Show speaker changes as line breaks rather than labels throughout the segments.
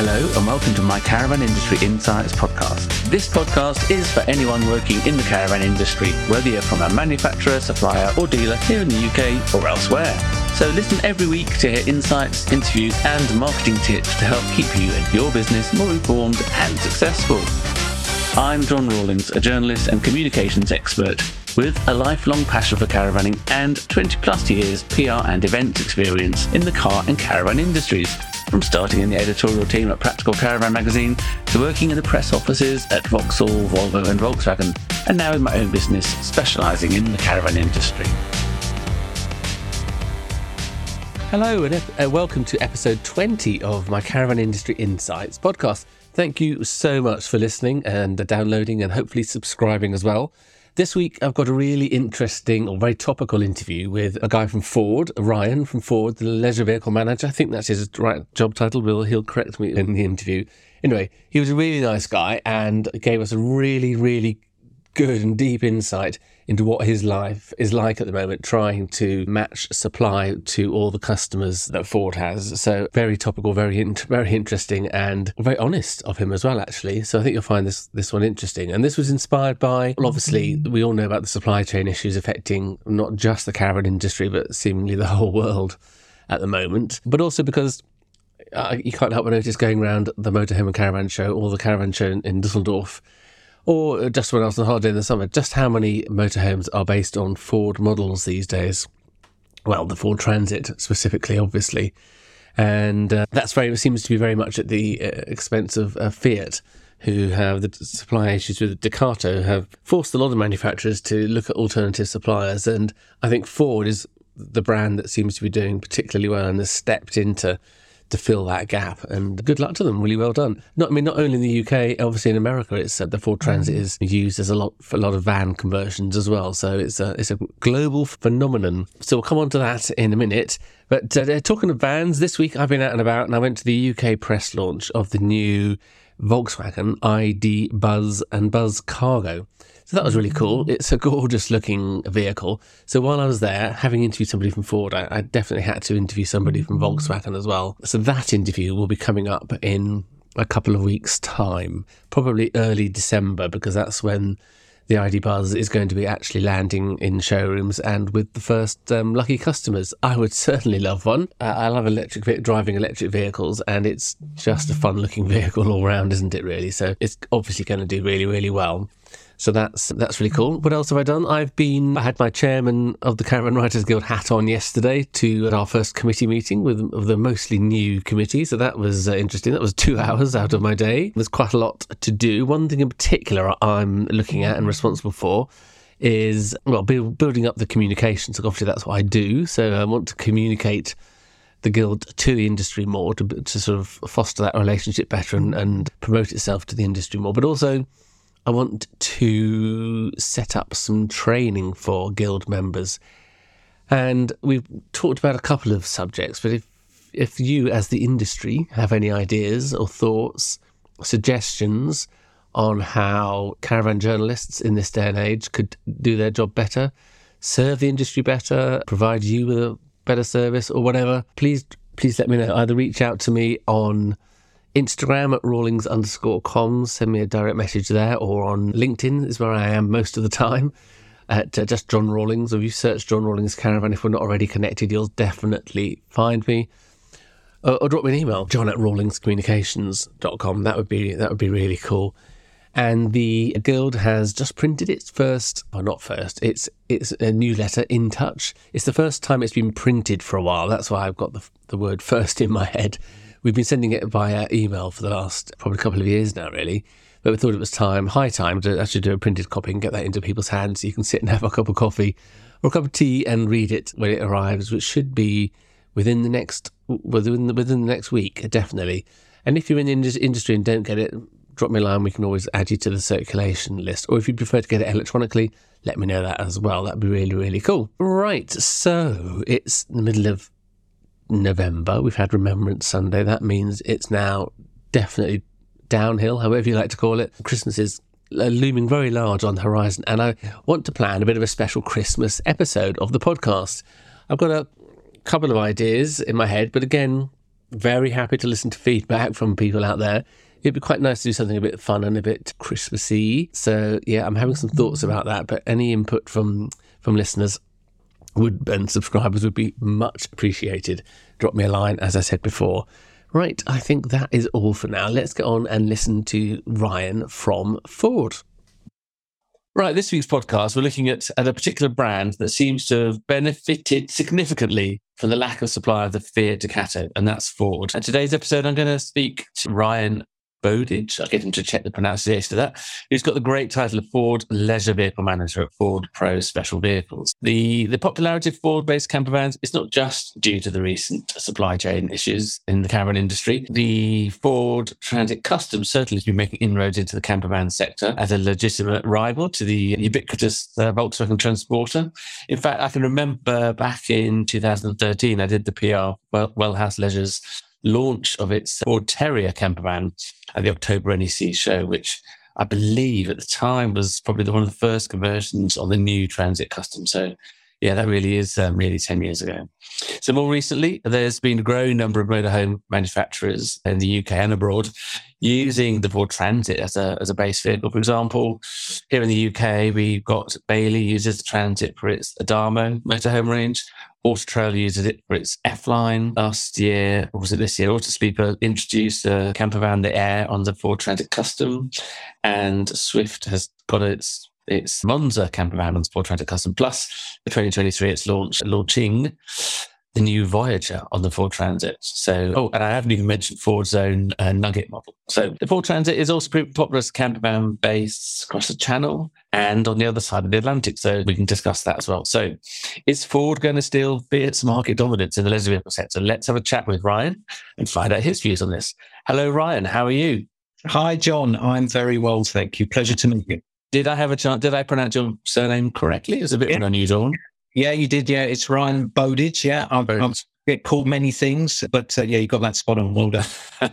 Hello and welcome to my Caravan Industry Insights podcast. This podcast is for anyone working in the caravan industry, whether you're from a manufacturer, supplier, or dealer here in the UK or elsewhere. So listen every week to hear insights, interviews, and marketing tips to help keep you and your business more informed and successful. I'm John Rawlings, a journalist and communications expert with a lifelong passion for caravanning and 20 plus years PR and events experience in the car and caravan industries. From starting in the editorial team at Practical Caravan magazine to working in the press offices at Vauxhall, Volvo, and Volkswagen, and now in my own business specialising in the caravan industry.
Hello, and uh, welcome to episode 20 of my Caravan Industry Insights podcast. Thank you so much for listening and downloading and hopefully subscribing as well. This week, I've got a really interesting or very topical interview with a guy from Ford, Ryan from Ford, the leisure vehicle manager. I think that's his right job title. Will he'll correct me in the interview. Anyway, he was a really nice guy and gave us a really, really good and deep insight into what his life is like at the moment, trying to match supply to all the customers that Ford has. So very topical, very very interesting, and very honest of him as well. Actually, so I think you'll find this this one interesting. And this was inspired by, well, obviously, we all know about the supply chain issues affecting not just the caravan industry, but seemingly the whole world at the moment, but also because uh, you can't help but notice going around the Motorhome and Caravan Show or the Caravan Show in, in Dusseldorf or just when I was on holiday in the summer, just how many motorhomes are based on Ford models these days? Well, the Ford Transit specifically, obviously. And uh, that's very seems to be very much at the uh, expense of uh, Fiat, who have the supply issues with Ducato, have forced a lot of manufacturers to look at alternative suppliers. And I think Ford is the brand that seems to be doing particularly well and has stepped into to fill that gap. And good luck to them. Really well done. Not, I mean, not only in the UK, obviously in America, it's uh, the Ford Transit mm. is used as a lot for a lot of van conversions as well. So it's a it's a global phenomenon. So we'll come on to that in a minute. But uh, talking of vans, this week I've been out and about, and I went to the UK press launch of the new Volkswagen ID Buzz and Buzz Cargo. So that was really cool. It's a gorgeous looking vehicle. So while I was there, having interviewed somebody from Ford, I, I definitely had to interview somebody from. Volkswagen as well. So that interview will be coming up in a couple of weeks' time, probably early December, because that's when the ID Buzz is going to be actually landing in showrooms and with the first um, lucky customers. I would certainly love one. Uh, I love electric driving electric vehicles, and it's just a fun looking vehicle all round, isn't it? Really, so it's obviously going to do really, really well. So that's that's really cool. What else have I done? I've been I had my chairman of the Caravan Writers Guild hat on yesterday to at our first committee meeting with of the mostly new committee. So that was uh, interesting. That was two hours out of my day. There's quite a lot to do. One thing in particular I'm looking at and responsible for is well building up the communications. Obviously that's what I do. So I want to communicate the guild to the industry more to, to sort of foster that relationship better and, and promote itself to the industry more, but also I want to set up some training for guild members. And we've talked about a couple of subjects, but if if you as the industry have any ideas or thoughts, suggestions on how caravan journalists in this day and age could do their job better, serve the industry better, provide you with a better service or whatever, please please let me know. Either reach out to me on Instagram at Rawlings underscore comms. Send me a direct message there, or on LinkedIn is where I am most of the time. At uh, just John Rawlings, or if you search John Rawlings Caravan, if we're not already connected, you'll definitely find me. Or, or drop me an email, john at rawlingscommunications.com. That would be that would be really cool. And the guild has just printed its first, or not first, it's it's a new letter, In Touch. It's the first time it's been printed for a while. That's why I've got the, the word first in my head. We've been sending it via email for the last probably couple of years now, really. But we thought it was time, high time, to actually do a printed copy and get that into people's hands so you can sit and have a cup of coffee or a cup of tea and read it when it arrives, which should be within the next within the, within the next week, definitely. And if you're in the industry and don't get it, drop me a line. We can always add you to the circulation list. Or if you prefer to get it electronically, let me know that as well. That'd be really, really cool. Right. So it's the middle of November. We've had Remembrance Sunday. That means it's now definitely downhill, however you like to call it. Christmas is uh, looming very large on the horizon, and I want to plan a bit of a special Christmas episode of the podcast. I've got a couple of ideas in my head, but again, very happy to listen to feedback from people out there. It'd be quite nice to do something a bit fun and a bit Christmassy. So yeah, I'm having some thoughts about that. But any input from from listeners would and subscribers would be much appreciated. Drop me a line, as I said before. Right, I think that is all for now. Let's get on and listen to Ryan from Ford. Right, this week's podcast, we're looking at, at a particular brand that seems to have benefited significantly from the lack of supply of the Fiat Ducato, and that's Ford. And today's episode, I'm going to speak to Ryan Bowdidge. I'll get him to check the pronunciation of that. He's got the great title of Ford Leisure Vehicle Manager at Ford Pro Special Vehicles. The the popularity of Ford-based camper vans is not just due to the recent supply chain issues in the caravan industry. The Ford Transit Custom certainly has been making inroads into the camper van sector as a legitimate rival to the ubiquitous uh, Volkswagen Transporter. In fact, I can remember back in 2013, I did the PR well, Wellhouse Leisure's launch of its Ford Terrier camper van at the October NEC show, which I believe at the time was probably one of the first conversions on the new Transit Custom. So, yeah, that really is um, really 10 years ago. So, more recently, there's been a growing number of motorhome manufacturers in the UK and abroad using the Ford Transit as a, as a base vehicle. For example, here in the UK, we've got Bailey uses the Transit for its Adamo motorhome range. Auto Trail uses it for its F line last year, or was it this year? Autosleeper introduced a camper van, the Air, on the Ford Transit Custom, and Swift has got its its Monza camper van on the Ford Transit Custom. Plus, for 2023, it's launched launching the new Voyager on the Ford Transit. So, oh, and I haven't even mentioned Ford's own uh, Nugget model. So, the Ford Transit is also pretty popular as a camper van base across the channel and on the other side of the Atlantic. So, we can discuss that as well. So, is Ford going to steal Fiat's market dominance in the leisure vehicle sector? Let's have a chat with Ryan and find out his views on this. Hello, Ryan. How are you?
Hi, John. I'm very well, thank you. Pleasure to meet you.
Did I have a chance? Did I pronounce your surname correctly? It's a bit yeah. unusual.
Yeah, you did. Yeah, it's Ryan Bowdidge. Yeah, I've, get called many things, but uh, yeah, you got that spot on. Well done.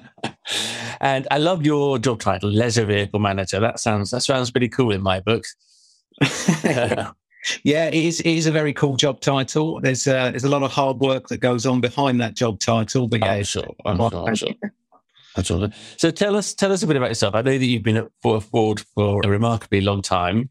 and I love your job title, leisure vehicle manager. That sounds that sounds pretty cool in my books.
yeah, it is. It is a very cool job title. There's uh, there's a lot of hard work that goes on behind that job title. But yeah,
I'm sure. I'm sure. I'm sure. So tell us tell us a bit about yourself. I know that you've been at Ford for a remarkably long time,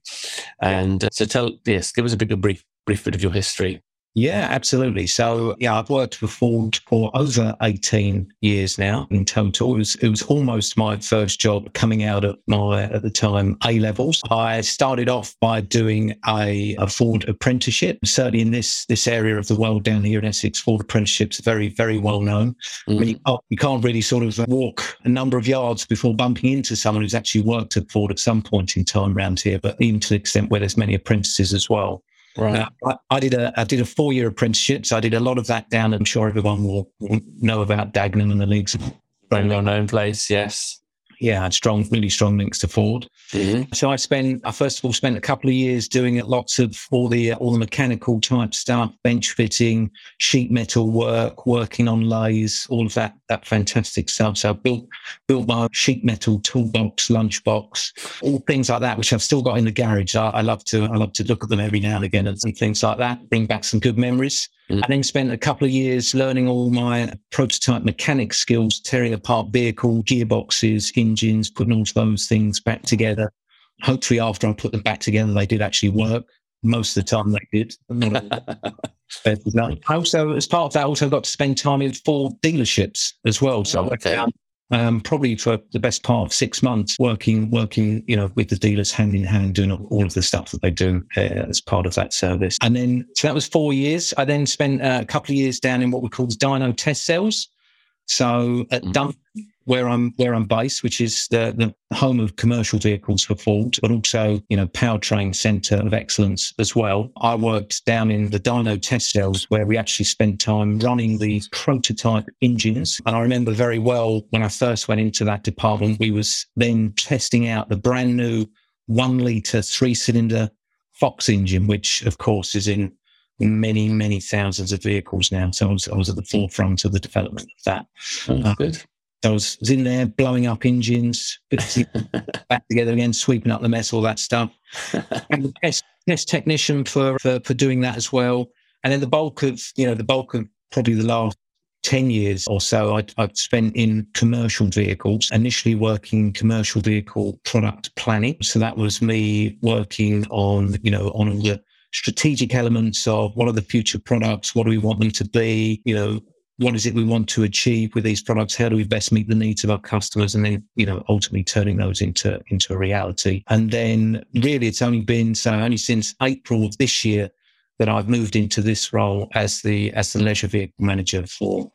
and uh, so tell yes, give us a bit of brief brief bit of your history.
Yeah, absolutely. So, yeah, I've worked for Ford for over 18 years now in total. It was, it was almost my first job coming out of my, at the time, A levels. I started off by doing a, a Ford apprenticeship. Certainly in this, this area of the world down here in Essex, Ford apprenticeships are very, very well known. Mm-hmm. I mean, you can't, you can't really sort of walk a number of yards before bumping into someone who's actually worked at Ford at some point in time around here, but even to the extent where there's many apprentices as well. Right. Uh, I, I, did a I did a four year apprenticeship, so I did a lot of that down. I'm sure everyone will, will know about Dagenham and the leagues.
Very well known place, yes
yeah, I had strong, really strong links to Ford. Mm-hmm. So I spent, I first of all spent a couple of years doing lots of all the all the mechanical type stuff, bench fitting, sheet metal work, working on lathes, all of that that fantastic stuff. So I built built my sheet metal toolbox, lunchbox, all things like that, which I've still got in the garage. I, I love to I love to look at them every now and again and, and things like that. Bring back some good memories. I then spent a couple of years learning all my prototype mechanic skills, tearing apart vehicle gearboxes, engines, putting all those things back together. Hopefully, after I put them back together, they did actually work. Most of the time, they did. I also, as part of that, also got to spend time in four dealerships as well. So, okay um, probably for the best part of six months working, working, you know, with the dealers hand in hand, doing all of the stuff that they do uh, as part of that service. And then, so that was four years. I then spent uh, a couple of years down in what we call dyno test cells. So at mm-hmm. Dun- where I'm where I'm based, which is the, the home of commercial vehicles for Ford, but also you know powertrain centre of excellence as well. I worked down in the dyno test cells where we actually spent time running the prototype engines, and I remember very well when I first went into that department, we was then testing out the brand new one litre three cylinder Fox engine, which of course is in many, many thousands of vehicles now. So I was, I was at the forefront of the development of that.
Uh, good.
I was, was in there blowing up engines, back together again, sweeping up the mess, all that stuff. and the test, test technician for, for, for doing that as well. And then the bulk of, you know, the bulk of probably the last 10 years or so, I'd, I'd spent in commercial vehicles, initially working commercial vehicle product planning. So that was me working on, you know, on the strategic elements of what are the future products? What do we want them to be? You know, what is it we want to achieve with these products? How do we best meet the needs of our customers? And then, you know, ultimately turning those into, into a reality. And then really it's only been, so only since April of this year that I've moved into this role as the, as the leisure vehicle manager for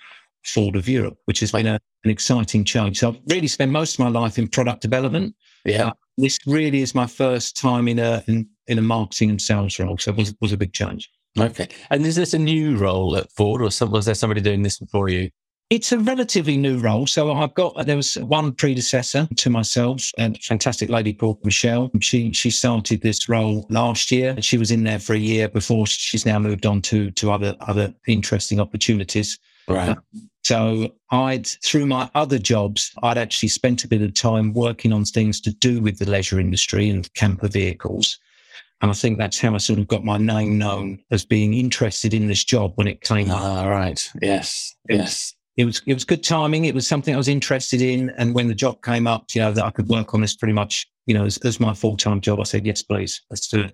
Ford of Europe, which has been a, an exciting change. So I've really spent most of my life in product development.
Yeah. Uh,
this really is my first time in a, in, in a marketing and sales role. So it was, was a big change.
Okay. And is this a new role at Ford or some, was there somebody doing this before you?
It's a relatively new role. So I've got, there was one predecessor to myself, a fantastic lady called Michelle. She, she started this role last year. She was in there for a year before she's now moved on to, to other, other interesting opportunities.
Right.
So I'd, through my other jobs, I'd actually spent a bit of time working on things to do with the leisure industry and camper vehicles. And I think that's how I sort of got my name known as being interested in this job when it came up.
Ah, right. Yes. Yes.
It was it was good timing. It was something I was interested in, and when the job came up, you know that I could work on this pretty much, you know, as, as my full time job. I said, yes, please, let's do it.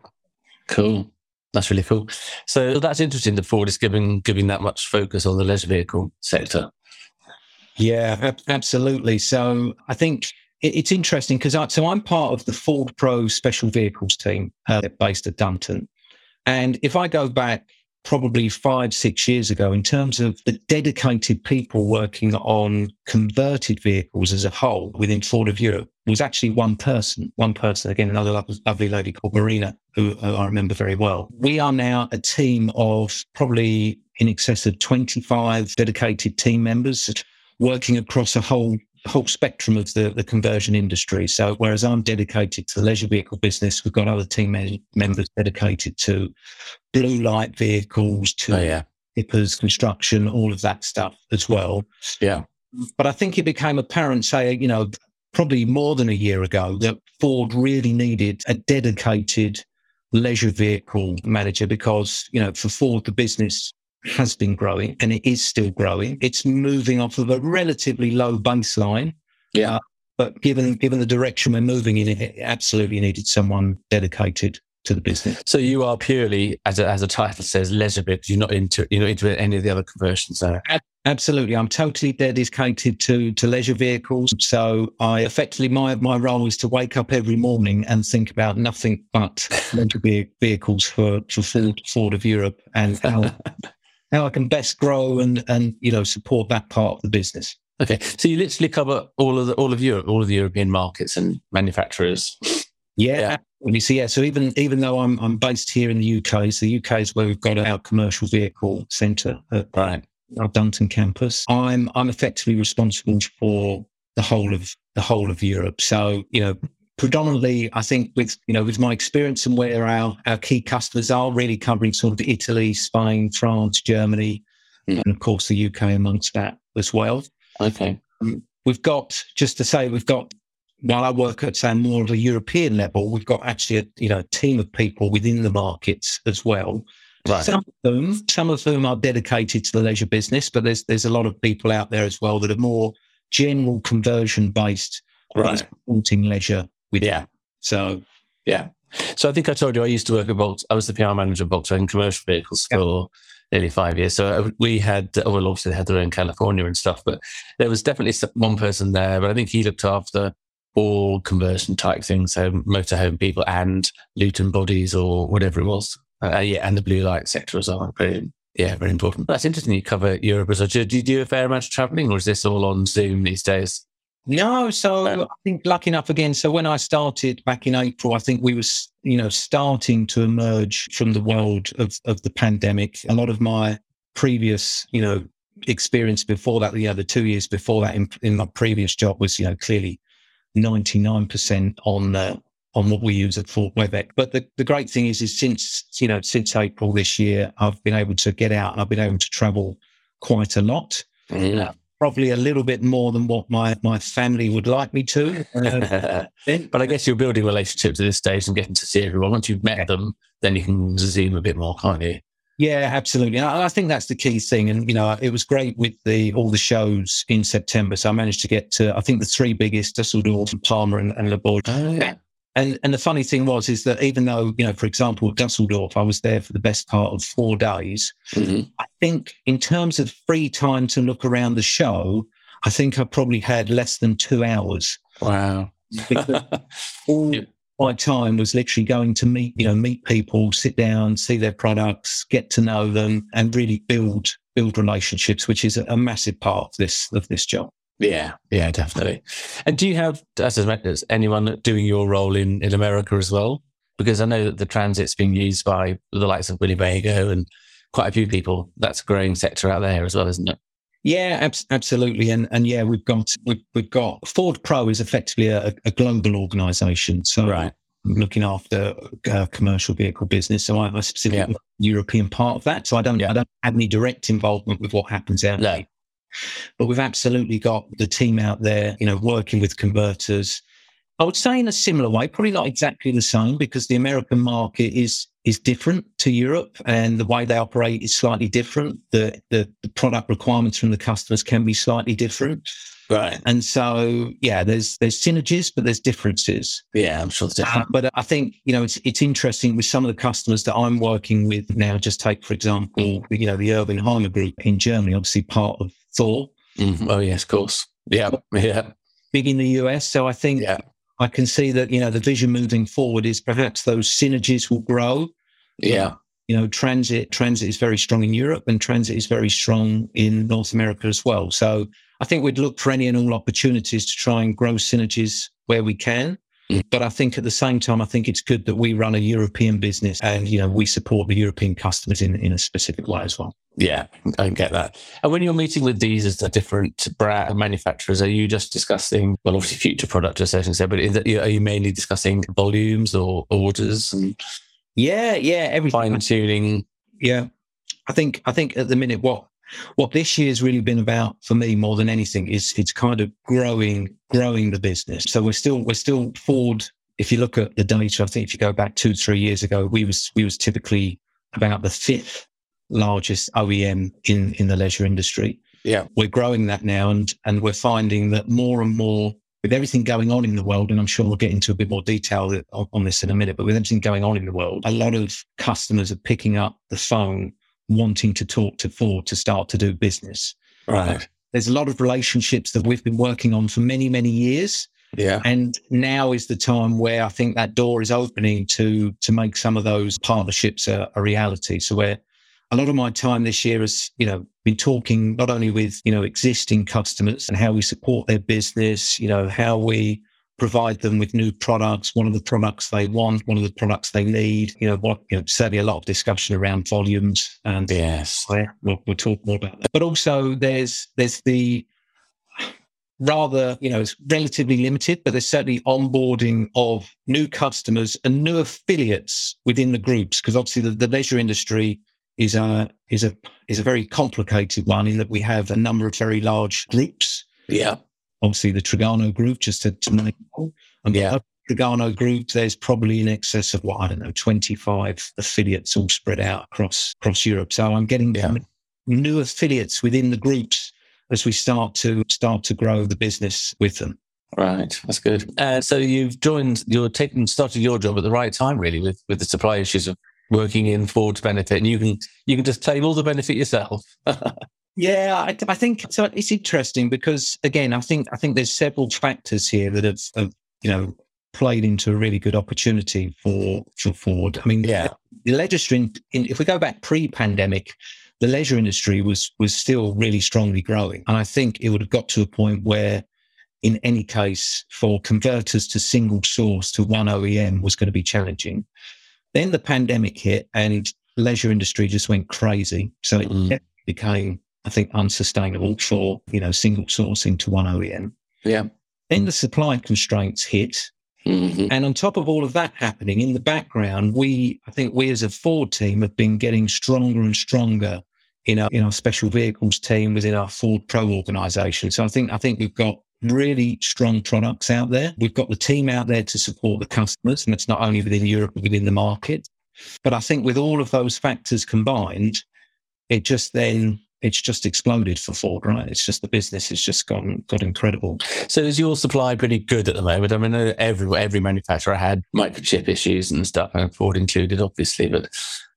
Cool. That's really cool. So that's interesting. that Ford is giving giving that much focus on the leisure vehicle sector.
Yeah, absolutely. So I think it's interesting because I, so I'm part of the Ford Pro Special Vehicles team uh, based at Dunton, and if I go back probably five six years ago, in terms of the dedicated people working on converted vehicles as a whole within Ford of Europe, was actually one person. One person again, another lovely lady called Marina, who I remember very well. We are now a team of probably in excess of 25 dedicated team members working across a whole whole spectrum of the, the conversion industry. So whereas I'm dedicated to the leisure vehicle business, we've got other team members dedicated to blue light vehicles, to
oh, yeah.
hippers, construction, all of that stuff as well.
Yeah.
But I think it became apparent, say, you know, probably more than a year ago that Ford really needed a dedicated leisure vehicle manager because, you know, for Ford, the business has been growing and it is still growing. It's moving off of a relatively low baseline.
Yeah. Uh,
but given given the direction we're moving in, it absolutely needed someone dedicated to the business.
So you are purely, as a, as a title says, leisure bit. You're not into you're not into any of the other conversions there.
Absolutely, I'm totally dedicated to to leisure vehicles. So I effectively my my role is to wake up every morning and think about nothing but leisure vehicles for for Ford, Ford of Europe and how how I can best grow and and you know support that part of the business.
Okay, so you literally cover all of the, all of Europe, all of the European markets and manufacturers.
Yeah, yeah. So yeah, so even even though I'm I'm based here in the UK, so the UK is where we've got our commercial vehicle centre at
right.
our Dunton campus. I'm I'm effectively responsible for the whole of the whole of Europe. So you know, predominantly, I think with you know with my experience and where our our key customers are, really covering sort of Italy, Spain, France, Germany, mm. and of course the UK amongst that as well.
Okay,
um, we've got just to say we've got. While I work at say more of a European level, we've got actually a you know a team of people within the markets as well.
Right.
Some of them, some of them are dedicated to the leisure business, but there's there's a lot of people out there as well that are more general conversion based,
right.
supporting leisure
with yeah.
So
yeah. So I think I told you I used to work at Volkswagen. I was the PR manager of Volkswagen commercial vehicles yeah. for nearly five years. So uh, we had, uh, well, obviously they had their own California and stuff, but there was definitely one person there. But I think he looked after all conversion type things, so motorhome people and Luton bodies or whatever it was. Uh, yeah, and the blue light sector as well. Very, yeah, very important. That's interesting. You cover Europe as well. Do you do a fair amount of traveling, or is this all on Zoom these days?
No, so I think lucky enough again. So when I started back in April, I think we was you know starting to emerge from the world of of the pandemic. A lot of my previous you know experience before that, the other two years before that in, in my previous job was you know clearly ninety nine percent on uh, on what we use at Ford Webex. But the, the great thing is, is since you know since April this year, I've been able to get out and I've been able to travel quite a lot.
Yeah
probably a little bit more than what my, my family would like me to.
Uh, but I guess you're building relationships at this stage and getting to see everyone. Once you've met them, then you can zoom a bit more, can't you?
Yeah, absolutely. I, I think that's the key thing. And, you know, it was great with the all the shows in September. So I managed to get to, I think, the three biggest, Dusseldorf, Parma and, and Le Bourget.
Oh, yeah.
And and the funny thing was is that even though you know, for example, at Dusseldorf, I was there for the best part of four days.
Mhm.
I think in terms of free time to look around the show, I think I probably had less than two hours
Wow.
all
Yeah.
my time was literally going to meet you know meet people, sit down, see their products, get to know them, and really build build relationships, which is a, a massive part of this of this job.
Yeah, yeah, definitely. And do you have, as anyone doing your role in, in America as well? Because I know that the transit's being used by the likes of Winnebago and quite a few people. That's a growing sector out there as well, isn't it?
Yeah, abs- absolutely, and and yeah, we've got we've, we've got Ford Pro is effectively a, a global organisation, so I'm looking after uh, commercial vehicle business. So I'm a specific European part of that. So I don't
Yeah.
I don't have any direct involvement with what happens out
No.
there. But we've absolutely got the team out there, you know, working with converters. I would say in a similar way, probably not exactly the same because the American market is is different to Europe and the way they operate is slightly different. The the, the product requirements from the customers can be slightly different.
Right.
And so yeah, there's there's synergies, but there's differences.
Yeah, I'm sure it's
Uh, but I think you know it's it's interesting with some of the customers that I'm working with now. Just take for example, you know the Erwin Hymer Group in Germany, obviously part of Thor,
Mhm. Oh, yes, of course. Yeah, yeah,
big in the US. So I think
yeah,
I can see that you know the vision moving forward is perhaps those synergies will grow.
yeah.
You know, transit transit is very strong in Europe, and transit is very strong in North America as well. So I think we'd look for any and all opportunities to try and grow synergies where we can.
Mm.
But I think at the same time, I think it's good that we run a European business and you know we support the European customers in in a specific way as well.
Yeah, I get that. And when you're meeting with these as the different brand manufacturers, are you just discussing, well, obviously future product to a certain extent, but is it, are you mainly discussing volumes or orders and
Yeah, yeah, everything.
fine tuning?
Yeah, I think I think at the minute what what this year's really been about for me more than anything is it's kind of growing growing the business. So we're still we're still forward. If you look at the data, I think if you go back two three years ago, we was we was typically about the fifth largest OEM in in the leisure industry.
Yeah.
We're growing that now, and and we're finding that more and more with everything going on in the world, and I'm sure we'll get into a bit more detail on, on this in a minute, but with everything going on in the world, a lot of customers are picking up the phone wanting to talk to Ford to start to do business.
Right.
There's a lot of relationships that we've been working on for many, many years.
Yeah.
And now is the time where I think that door is opening to to make some of those partnerships a, a reality. So where a lot of my time this year has, you know, been talking not only with, you know, existing customers and how we support their business, you know, how we provide them with new products, one of the products they want, one of the products they need, you know, what, you know, certainly a lot of discussion around volumes and
Yes.
we'll, we'll talk more about that. But also there's there's the rather, you know, it's relatively limited, but there's certainly onboarding of new customers and new affiliates within the groups. Because obviously the, the leisure industry is a is a is a very complicated one in that we have a number of very large groups.
Yeah.
Obviously the Trigano group, just to, to name. And
Yeah.
the Trigano group, there's probably in excess of what I don't know, 25 affiliates all spread out across across Europe. So I'm getting
Yeah.
new affiliates within the groups as we start to start to grow the business with them.
Right. That's good. Uh, so you've joined, you're taking, started your job at the right time, really, with, with the supply issues of working in Ford's benefit, and you can you can just claim all the benefit yourself.
Yeah, I, I think so. It's interesting because again, I think I think there's several factors here that have, have you know played into a really good opportunity for for Ford. I mean,
Yeah.
the leisure in, in if we go back pre-pandemic, the leisure industry was was still really strongly growing, and I think it would have got to a point where, in any case, for converters to single source to one OEM was going to be challenging. Then the pandemic hit, and the leisure industry just went crazy. So it
Mm.
became, I think, unsustainable for you know single sourcing to one OEM.
Yeah.
Then the supply constraints hit,
Mhm.
and on top of all of that happening in the background, we, I think we as a Ford team have been getting stronger and stronger in our, in our special vehicles team within our Ford Pro organization. So I think, I think we've got really strong products out there. We've got the team out there to support the customers. And it's not only within Europe, but within the market. But I think with all of those factors combined, it just then it's just exploded for Ford, right? It's just the business has just gone got incredible.
So is your supply pretty good at the moment? I mean, every every manufacturer had microchip issues and stuff, and Ford included, obviously. But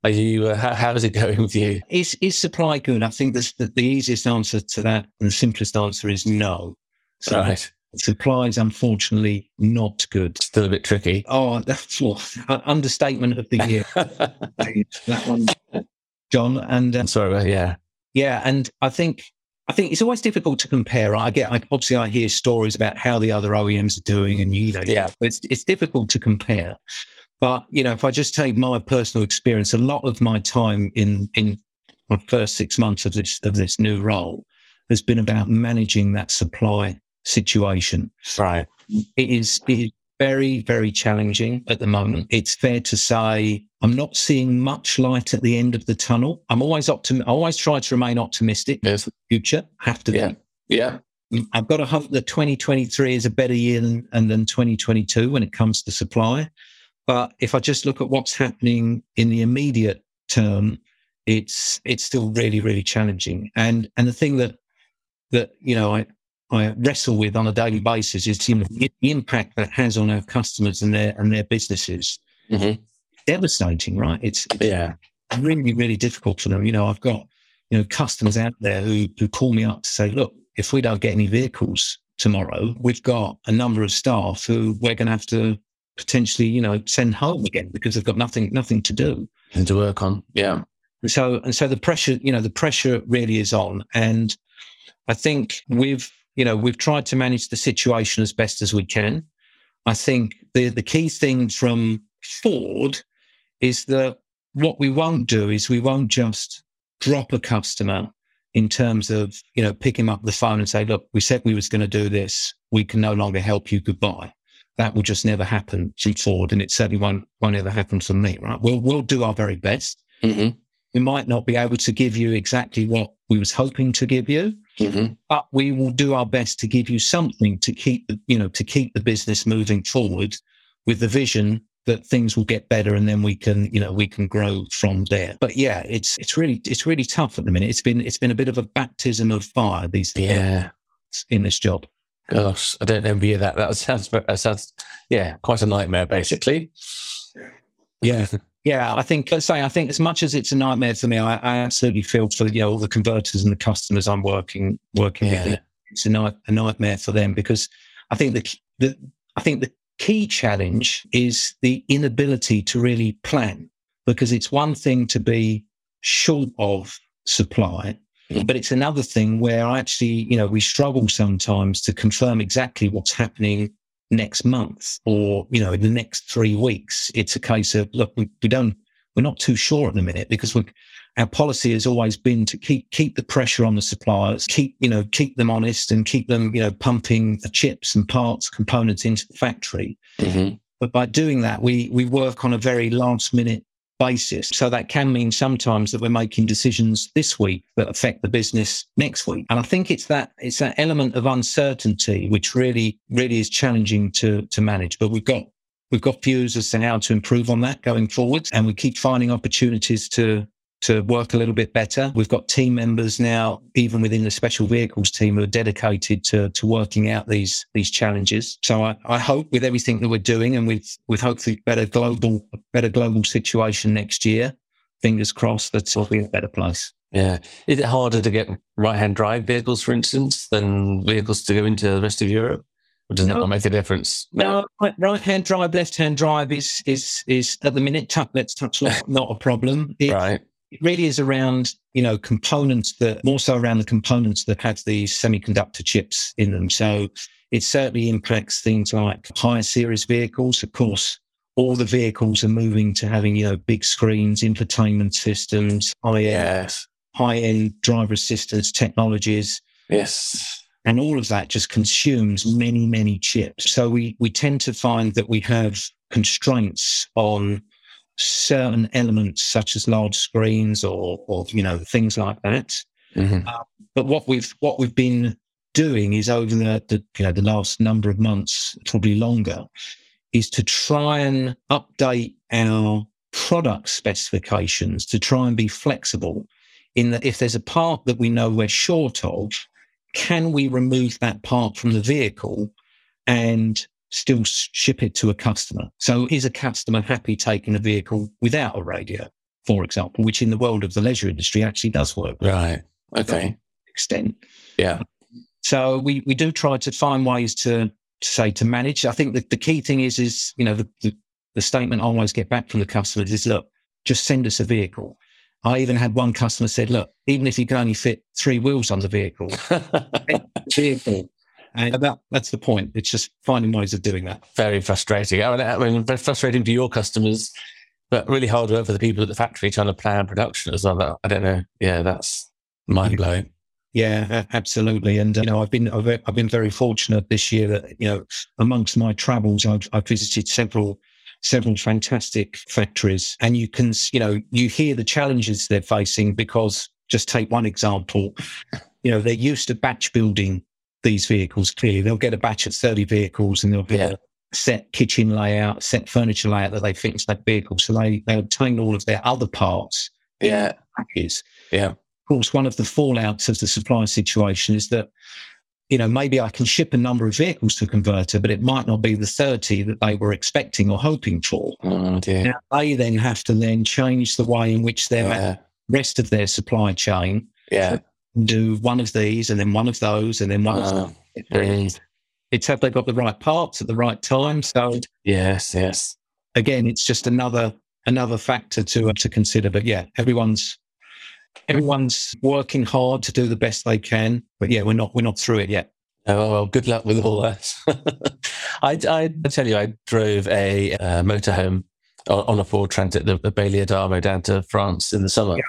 are you? Uh, how, how is it going with you?
Is is supply good? I think the, the easiest answer to that and the simplest answer is no.
So right.
Supply is unfortunately not good.
Still a bit tricky.
Oh, that's oh, understatement of the year. that one, John. And
uh, sorry, yeah,
yeah, and I think I think it's always difficult to compare. I get, I, obviously, I hear stories about how the other OEMs are doing, and you know, yeah, it's it's difficult to compare. But you know, if I just take my personal experience, a lot of my time in in my first six months of this of this new role has been about managing that supply situation.
Right.
It is it is very very challenging at the moment. It's fair to say I'm not seeing much light at the end of the tunnel. I'm always optim. I always try to remain optimistic.
Yes. For
the future have to
yeah.
be.
Yeah.
I've got to hope that 2023 is a better year than and than 2022 when it comes to supply. But if I just look at what's happening in the immediate term, it's it's still really really challenging. And and the thing that that you know I I wrestle with on a daily basis is you know, the impact that has on our customers and their and their businesses. Mm-hmm devastating, right? It's, it's
yeah,
really, really difficult for them. You know, I've got, you know, customers out there who, who call me up to say, look, if we don't get any vehicles tomorrow, we've got a number of staff who we're going to have to potentially, you know, send home again because they've got nothing, nothing to do
and to work on. Yeah.
And so, and so the pressure, you know, the pressure really is on. And I think we've, you know, we've tried to manage the situation as best as we can. I think the, the key thing from Ford is that what we won't do is we won't just drop a customer in terms of, you know, pick him up the phone and say, look, we said we was going to do this. We can no longer help you. Goodbye. That will just never happen to Ford. And it certainly won't, won't ever happen to me, right? We'll, we'll do our very best. Mm-hmm. We might not be able to give you exactly what we was hoping to give you, mm-hmm. but we will do our best to give you something to keep the, you know, to keep the business moving forward with the vision that things will get better and then we can you know we can grow from there. But yeah it's it's really it's really tough at the minute. It's been it's been a bit of a baptism of fire these
yeah.
in this job.
Gosh i don't envy you that. That sounds that sounds yeah quite a nightmare basically.
Yeah yeah i think let's say i think as much as it's a nightmare for me i, I absolutely feel for you know all the converters and the customers i'm working working yeah. with it's a, night, a nightmare for them because i think the the I think the key challenge is the inability to really plan because it's one thing to be short of supply, mm. but it's another thing where I actually, you know, we struggle sometimes to confirm exactly what's happening next month or, you know, in the next three weeks. It's a case of, look, we, we don't, we're not too sure at the minute because we're, our policy has always been to keep keep the pressure on the suppliers, keep you know keep them honest, and keep them you know pumping the chips and parts components into the factory. Mm-hmm. But by doing that, we we work on a very last minute basis. So that can mean sometimes that we're making decisions this week that affect the business next week. And I think it's that it's that element of uncertainty which really really is challenging to to manage. But we've got we've got views as to how to improve on that going forward, and we keep finding opportunities to to work a little bit better. We've got team members now, even within the special vehicles team, who are dedicated to, to working out these these challenges. So I, I hope with everything that we're doing and with with hopefully better global better global situation next year, fingers crossed that it'll be a better place.
Yeah. Is it harder to get right hand drive vehicles, for instance, than vehicles to go into the rest of Europe? Or does no, that not make a difference?
No, right hand drive, left hand drive is is is at the minute. let's touch on not a problem.
It, right
it really is around, you know, components that more so around the components that have the semiconductor chips in them. So it certainly impacts things like higher series vehicles. Of course, all the vehicles are moving to having, you know, big screens, infotainment systems, high
yes.
high end driver assistance technologies.
Yes.
And all of that just consumes many, many chips. So we, we tend to find that we have constraints on certain elements such as large screens or, or you know things like that. Mm-hmm. Uh, but what we've what we've been doing is over the, the you know the last number of months, probably longer, is to try and update our product specifications to try and be flexible in that if there's a part that we know we're short of, can we remove that part from the vehicle and still ship it to a customer? So is a customer happy taking a vehicle without a radio, for example, which in the world of the leisure industry actually does work.
Right. Okay.
Extent.
Yeah.
So we, we do try to find ways to, to say to manage. I think the key thing is, is, you know, the, the, the statement I always get back from the customers is, look, just send us a vehicle. I even had one customer said, look, even if you can only fit three wheels on the vehicle, vehicle. And that, that's the point. It's just finding ways of doing that.
Very frustrating. I mean, I mean, very frustrating for your customers, but really hard work for the people at the factory trying to plan production as well. I don't know. Yeah, that's mind blowing.
Yeah, absolutely. And uh, you know, I've been I've, I've been very fortunate this year that you know, amongst my travels, I've, I've visited several several fantastic factories, and you can you know you hear the challenges they're facing because just take one example, you know, they're used to batch building these vehicles. Clearly, they'll get a batch of thirty vehicles, and they'll get yeah. a set kitchen layout, set furniture layout that they fit into that vehicle. So they they obtain all of their other parts.
Yeah,
packages.
Yeah Of
course, one of the fallouts of the supply situation is that, you know, maybe I can ship a number of vehicles to a converter, but it might not be the 30 that they were expecting or hoping for.
Oh,
now, they then have to then change the way in which their yeah. rest of their supply chain
yeah.
Do one of these and then one of those and then one uh, of those. It's have they got the right parts at the right time. So
yes, yes.
Again, it's just another another factor to uh, to consider. But yeah, everyone's everyone's working hard to do the best they can. But yeah, we're not we're not through it yet.
Oh well, good luck with all that. I, I, tell you, I drove a uh, motorhome on, a Ford Transit, the, the Bailey Adamo, down to France in the summer, yeah.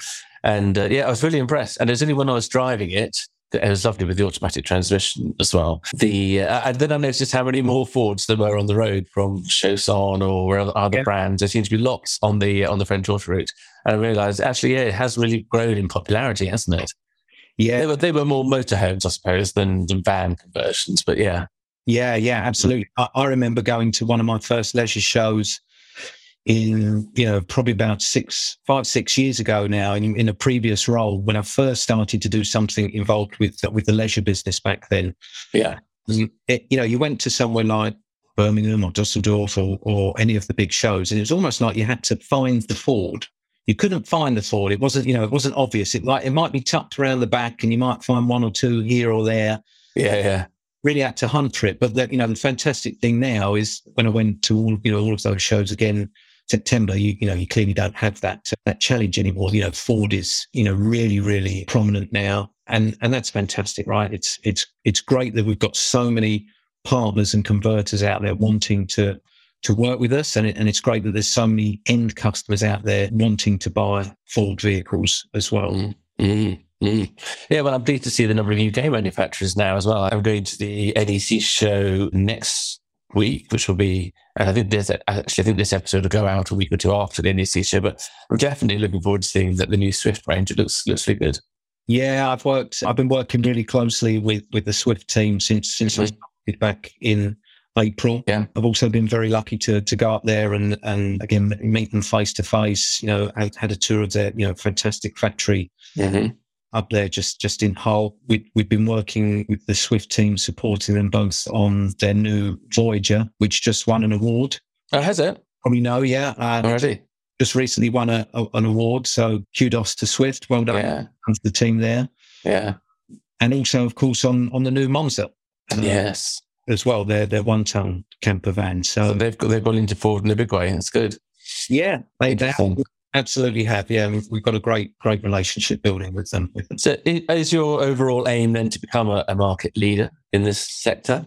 and uh, yeah, I was really impressed. And as only when I was driving it, it was lovely with the automatic transmission as well. The uh, and then I noticed just how many more Fords there were on the road from Chausson or other yeah. brands. There seems to be lots on the on the French autoroute, and I realised actually, yeah, it has really grown in popularity, hasn't it?
Yeah,
they were they were more motorhomes, I suppose, than, than van conversions, but yeah.
Yeah, yeah, absolutely. I, I remember going to one of my first leisure shows in you know probably about six five six years ago now in, in a previous role when i first started to do something involved with with the leisure business back then.
Yeah.
Um, it, you know you went to somewhere like birmingham or dusseldorf or, or any of the big shows and it was almost like you had to find the ford. You couldn't find the ford. It wasn't you know it wasn't obvious. It like it might be tucked around the back and you might find one or two here or there.
Yeah yeah.
Really had to hunt for it. But the, you know the fantastic thing now is when i went to all you know all of those shows again September, you, you know, you clearly don't have that, that challenge anymore. You know, Ford is, you know, really, really prominent now. And, and that's fantastic, right? It's, it's, it's great that we've got so many partners and converters out there wanting to, to work with us. And, it, and it's great that there's so many end customers out there wanting to buy Ford vehicles as well.
Mm, mm, mm. Yeah, well, I'm pleased to see the number of UK manufacturers now as well. I'm going to the NEC show next week, which will be, and I think this actually, I think this episode will go out a week or two after the NEC show, but I'm definitely looking forward to seeing that the new Swift range. It looks looks really good.
Yeah, I've worked. I've been working really closely with with the Swift team since since mm-hmm. I started back in April.
Yeah,
I've also been very lucky to to go up there and and again meet them face to face. You know, I had a tour of their you know fantastic factory.
Mm-hmm
up there just just in Hull. We, we've been working with the Swift team, supporting them both on their new Voyager, which just won an award.
Oh, has it?
Probably know, yeah.
Already.
Just recently won a, a, an award. So kudos to Swift. Well done
yeah.
to the team there.
Yeah.
And also, of course, on on the new Monza.
Uh, yes.
As well, they're they're one ton camper van. So,
so, they've got they've gone into Ford in a big way. That's good.
Yeah, they, they have, Absolutely have. Yeah, we've got a great, great relationship building with them. With them.
So, is your overall aim then to become a, a, market leader in this sector?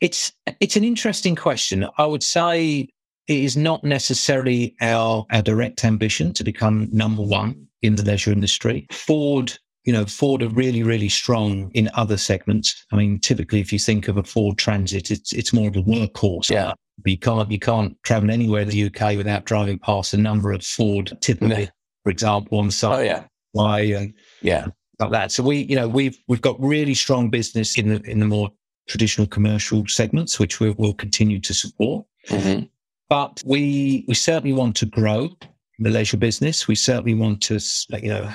It's it's an interesting question. I would say it is not necessarily our our direct ambition to become number one in the leisure industry. Ford you know, Ford are really, really strong in other segments. I mean, typically, if you think of a Ford Transit, it's it's more of a workhorse.
Yeah.
You can't you can't travel anywhere in the UK without driving past a number of Ford, typically, for example, on site.
Oh yeah.
Why and
yeah,
like that. So we, you know, we've we've got really strong business in the in the more traditional commercial segments, which we will continue to support.
Mm-hmm.
But we we certainly want to grow the leisure business. We certainly want to, you know,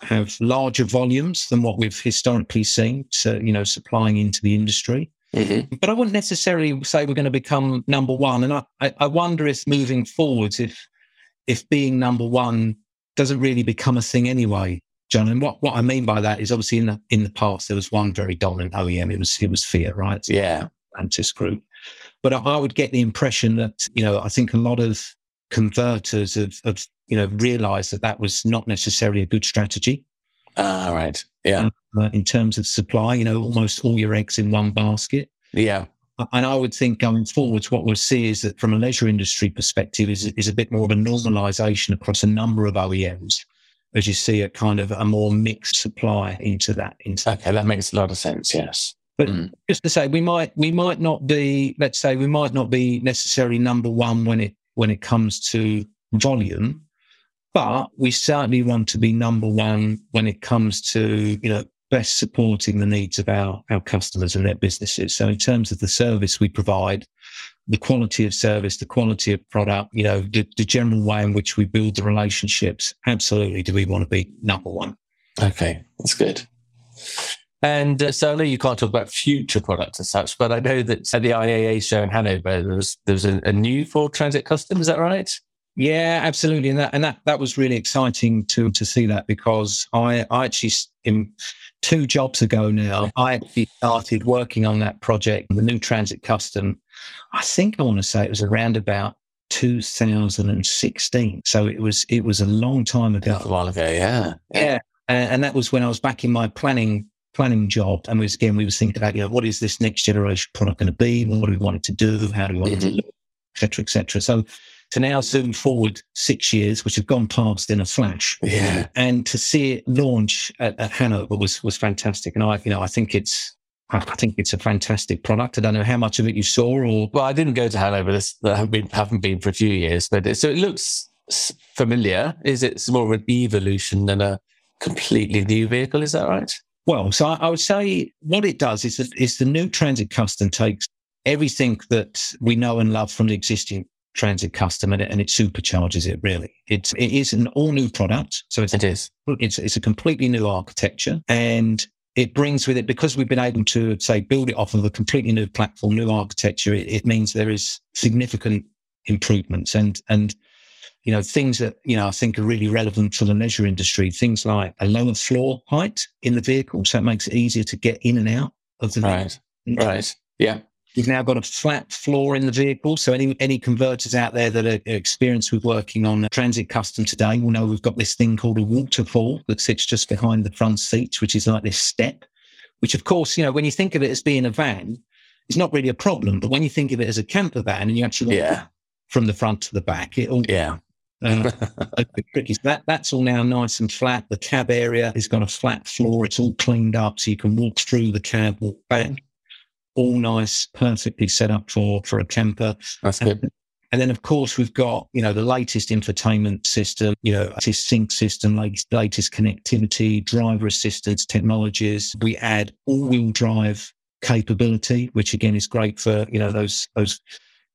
have larger volumes than what we've historically seen. So, you know, supplying into the industry. Mm-hmm. But I wouldn't necessarily say we're going to become number one. And I, I wonder if moving forwards, if if being number one doesn't really become a thing anyway, John. And what, what I mean by that is obviously in the in the past there was one very dominant OEM. It was it was Fiat, right?
Yeah,
Stellantis Group. But I, I would get the impression that you know I think a lot of converters have, have you know realised that that was not necessarily a good strategy.
Ah, uh, right. Yeah.
Uh, in terms of supply, you know, almost all your eggs in one basket.
Yeah.
And I would think going forwards, what we'll see is that from a leisure industry perspective, is, is a bit more of a normalization across a number of OEMs as you see a kind of a more mixed supply into that. Into
okay, that makes a lot of sense. Yes.
But mm. just to say, we might we might not be, let's say, we might not be necessarily number one when it when it comes to volume, but we certainly want to be number one when it comes to you know best supporting the needs of our our customers and their businesses. So in terms of the service we provide, the quality of service, the quality of product, you know, the, the general way in which we build the relationships. Absolutely, do we want to be number one?
Okay, that's good. And uh, certainly, you can't talk about future products as such, but I know that at the IAA show in Hanover, there was there was a, a new Ford Transit Custom. Is that right?
Yeah, absolutely, and that and that that was really exciting to to see that because I I actually in two jobs ago now I actually started working on that project, the new Transit Custom, I think I want to say it was around about 2016. So it was it was a long time ago.
A while ago, yeah,
yeah. And, and that was when I was back in my planning planning job, and was again we was thinking about you know what is this next generation product going to be? What do we want it to do? How do we want mm-hmm. it to mm-hmm. look? Etc. Etc. So to now zoom forward six years, which have gone past in a flash,
yeah,
and to see it launch at, at Hanover was was fantastic. And I, you know, I think it's I think it's a fantastic product. I don't know how much of it you saw, or
well, I didn't go to Hanover. This I haven't been, haven't been for a few years, but it, so it looks familiar. Is it more of an evolution than a completely new vehicle? Is that right?
Well, so I, I would say what it does is that is the new Transit Custom takes everything that we know and love from the existing Transit Custom and it, and it supercharges it. Really, it's it is an all new product. So it's,
it is.
It's it's a completely new architecture, and it brings with it because we've been able to say build it off of a completely new platform, new architecture. It, it means there is significant improvements and and you know things that you know I think are really relevant for the leisure industry. Things like a lower floor height in the vehicle, so it makes it easier to get in and out of the
right. Vehicle. Right. Yeah.
We've now got a flat floor in the vehicle. So any any converters out there that are experienced with working on Transit Custom today will know we've got this thing called a waterfall that sits just behind the front seats, which is like this step, which of course, you know, when you think of it as being a van, it's not really a problem. But when you think of it as a camper van and you actually
yeah.
from the front to the back, it all
yeah.
Uh, tricky. So that that's all now nice and flat. The cab area has got a flat floor. It's all cleaned up, so you can walk through the cab, walk back all nice, perfectly set up for for a camper.
That's good.
And, and then, of course, we've got you know the latest infotainment system, you know, latest sync system, latest, latest connectivity, driver assistance technologies. We add all-wheel drive capability, which again is great for you know those those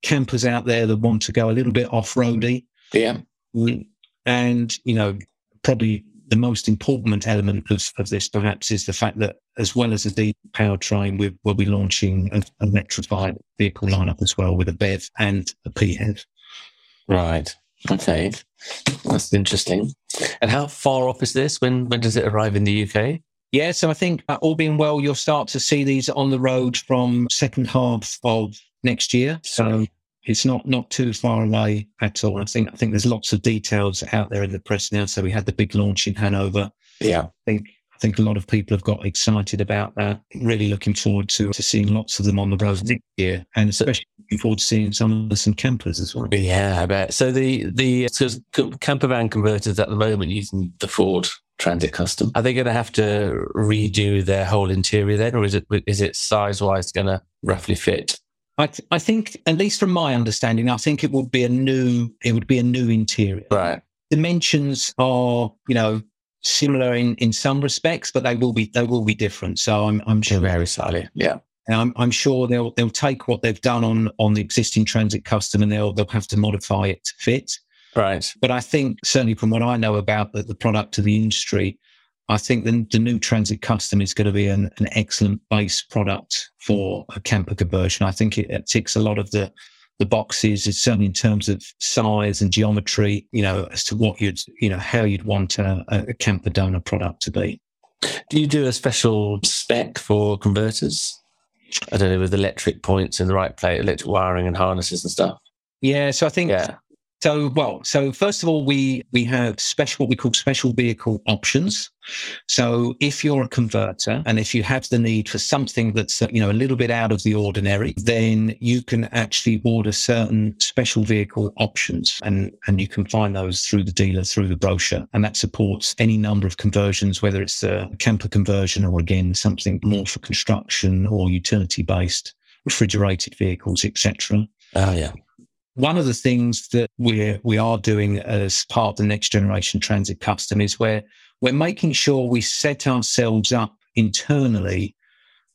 campers out there that want to go a little bit off-roady.
Yeah, mm.
and you know probably the most important element of, of this perhaps is the fact that as well as a diesel powertrain, we will be launching an electrified vehicle lineup as well with a BEV and a PHEV.
Right. Okay. That's interesting. And how far off is this? When when does it arrive in the UK?
Yeah, so I think uh, all being well, you'll start to see these on the road from second half of next year. So it's not not too far away at all. I think I think there's lots of details out there in the press now. So we had the big launch in Hanover.
Yeah,
I think I think a lot of people have got excited about that. Really looking forward to to seeing lots of them on the road next year, and especially looking forward to seeing some of the some campers as well.
Yeah, I bet. So the the camper van converters at the moment using the Ford Transit Custom, are they going to have to redo their whole interior then, or is it is it size wise going to roughly fit?
I, th- I think, at least from my understanding, I think it would be a new, it would be a new interior.
Right.
Dimensions are, you know, similar in, in some respects, but they will be, they will be different. So I'm, I'm sure.
Very slightly. Yeah.
And I'm, I'm sure they'll they'll take what they've done on on the existing transit custom and they'll they'll have to modify it to fit.
Right.
But I think certainly from what I know about the, the product of the industry, I think the, the new Transit Custom is going to be an, an excellent base product for a camper conversion. I think it, it ticks a lot of the the boxes. It's certainly in terms of size and geometry, you know, as to what you'd, you know, how you'd want a, a camper donor product to be.
Do you do a special spec for converters? I don't know, with electric points in the right place, electric wiring and harnesses and stuff.
Yeah, so I think
Yeah.
So, well, so first of all, we we have special what we call special vehicle options. So, if you're a converter and if you have the need for something that's you know a little bit out of the ordinary, then you can actually order certain special vehicle options, and and you can find those through the dealer through the brochure, and that supports any number of conversions, whether it's a camper conversion or again something more for construction or utility based refrigerated vehicles, etc
Oh, ah, yeah.
One of the things that we're we are doing as part of the next generation transit custom is where we're making sure we set ourselves up internally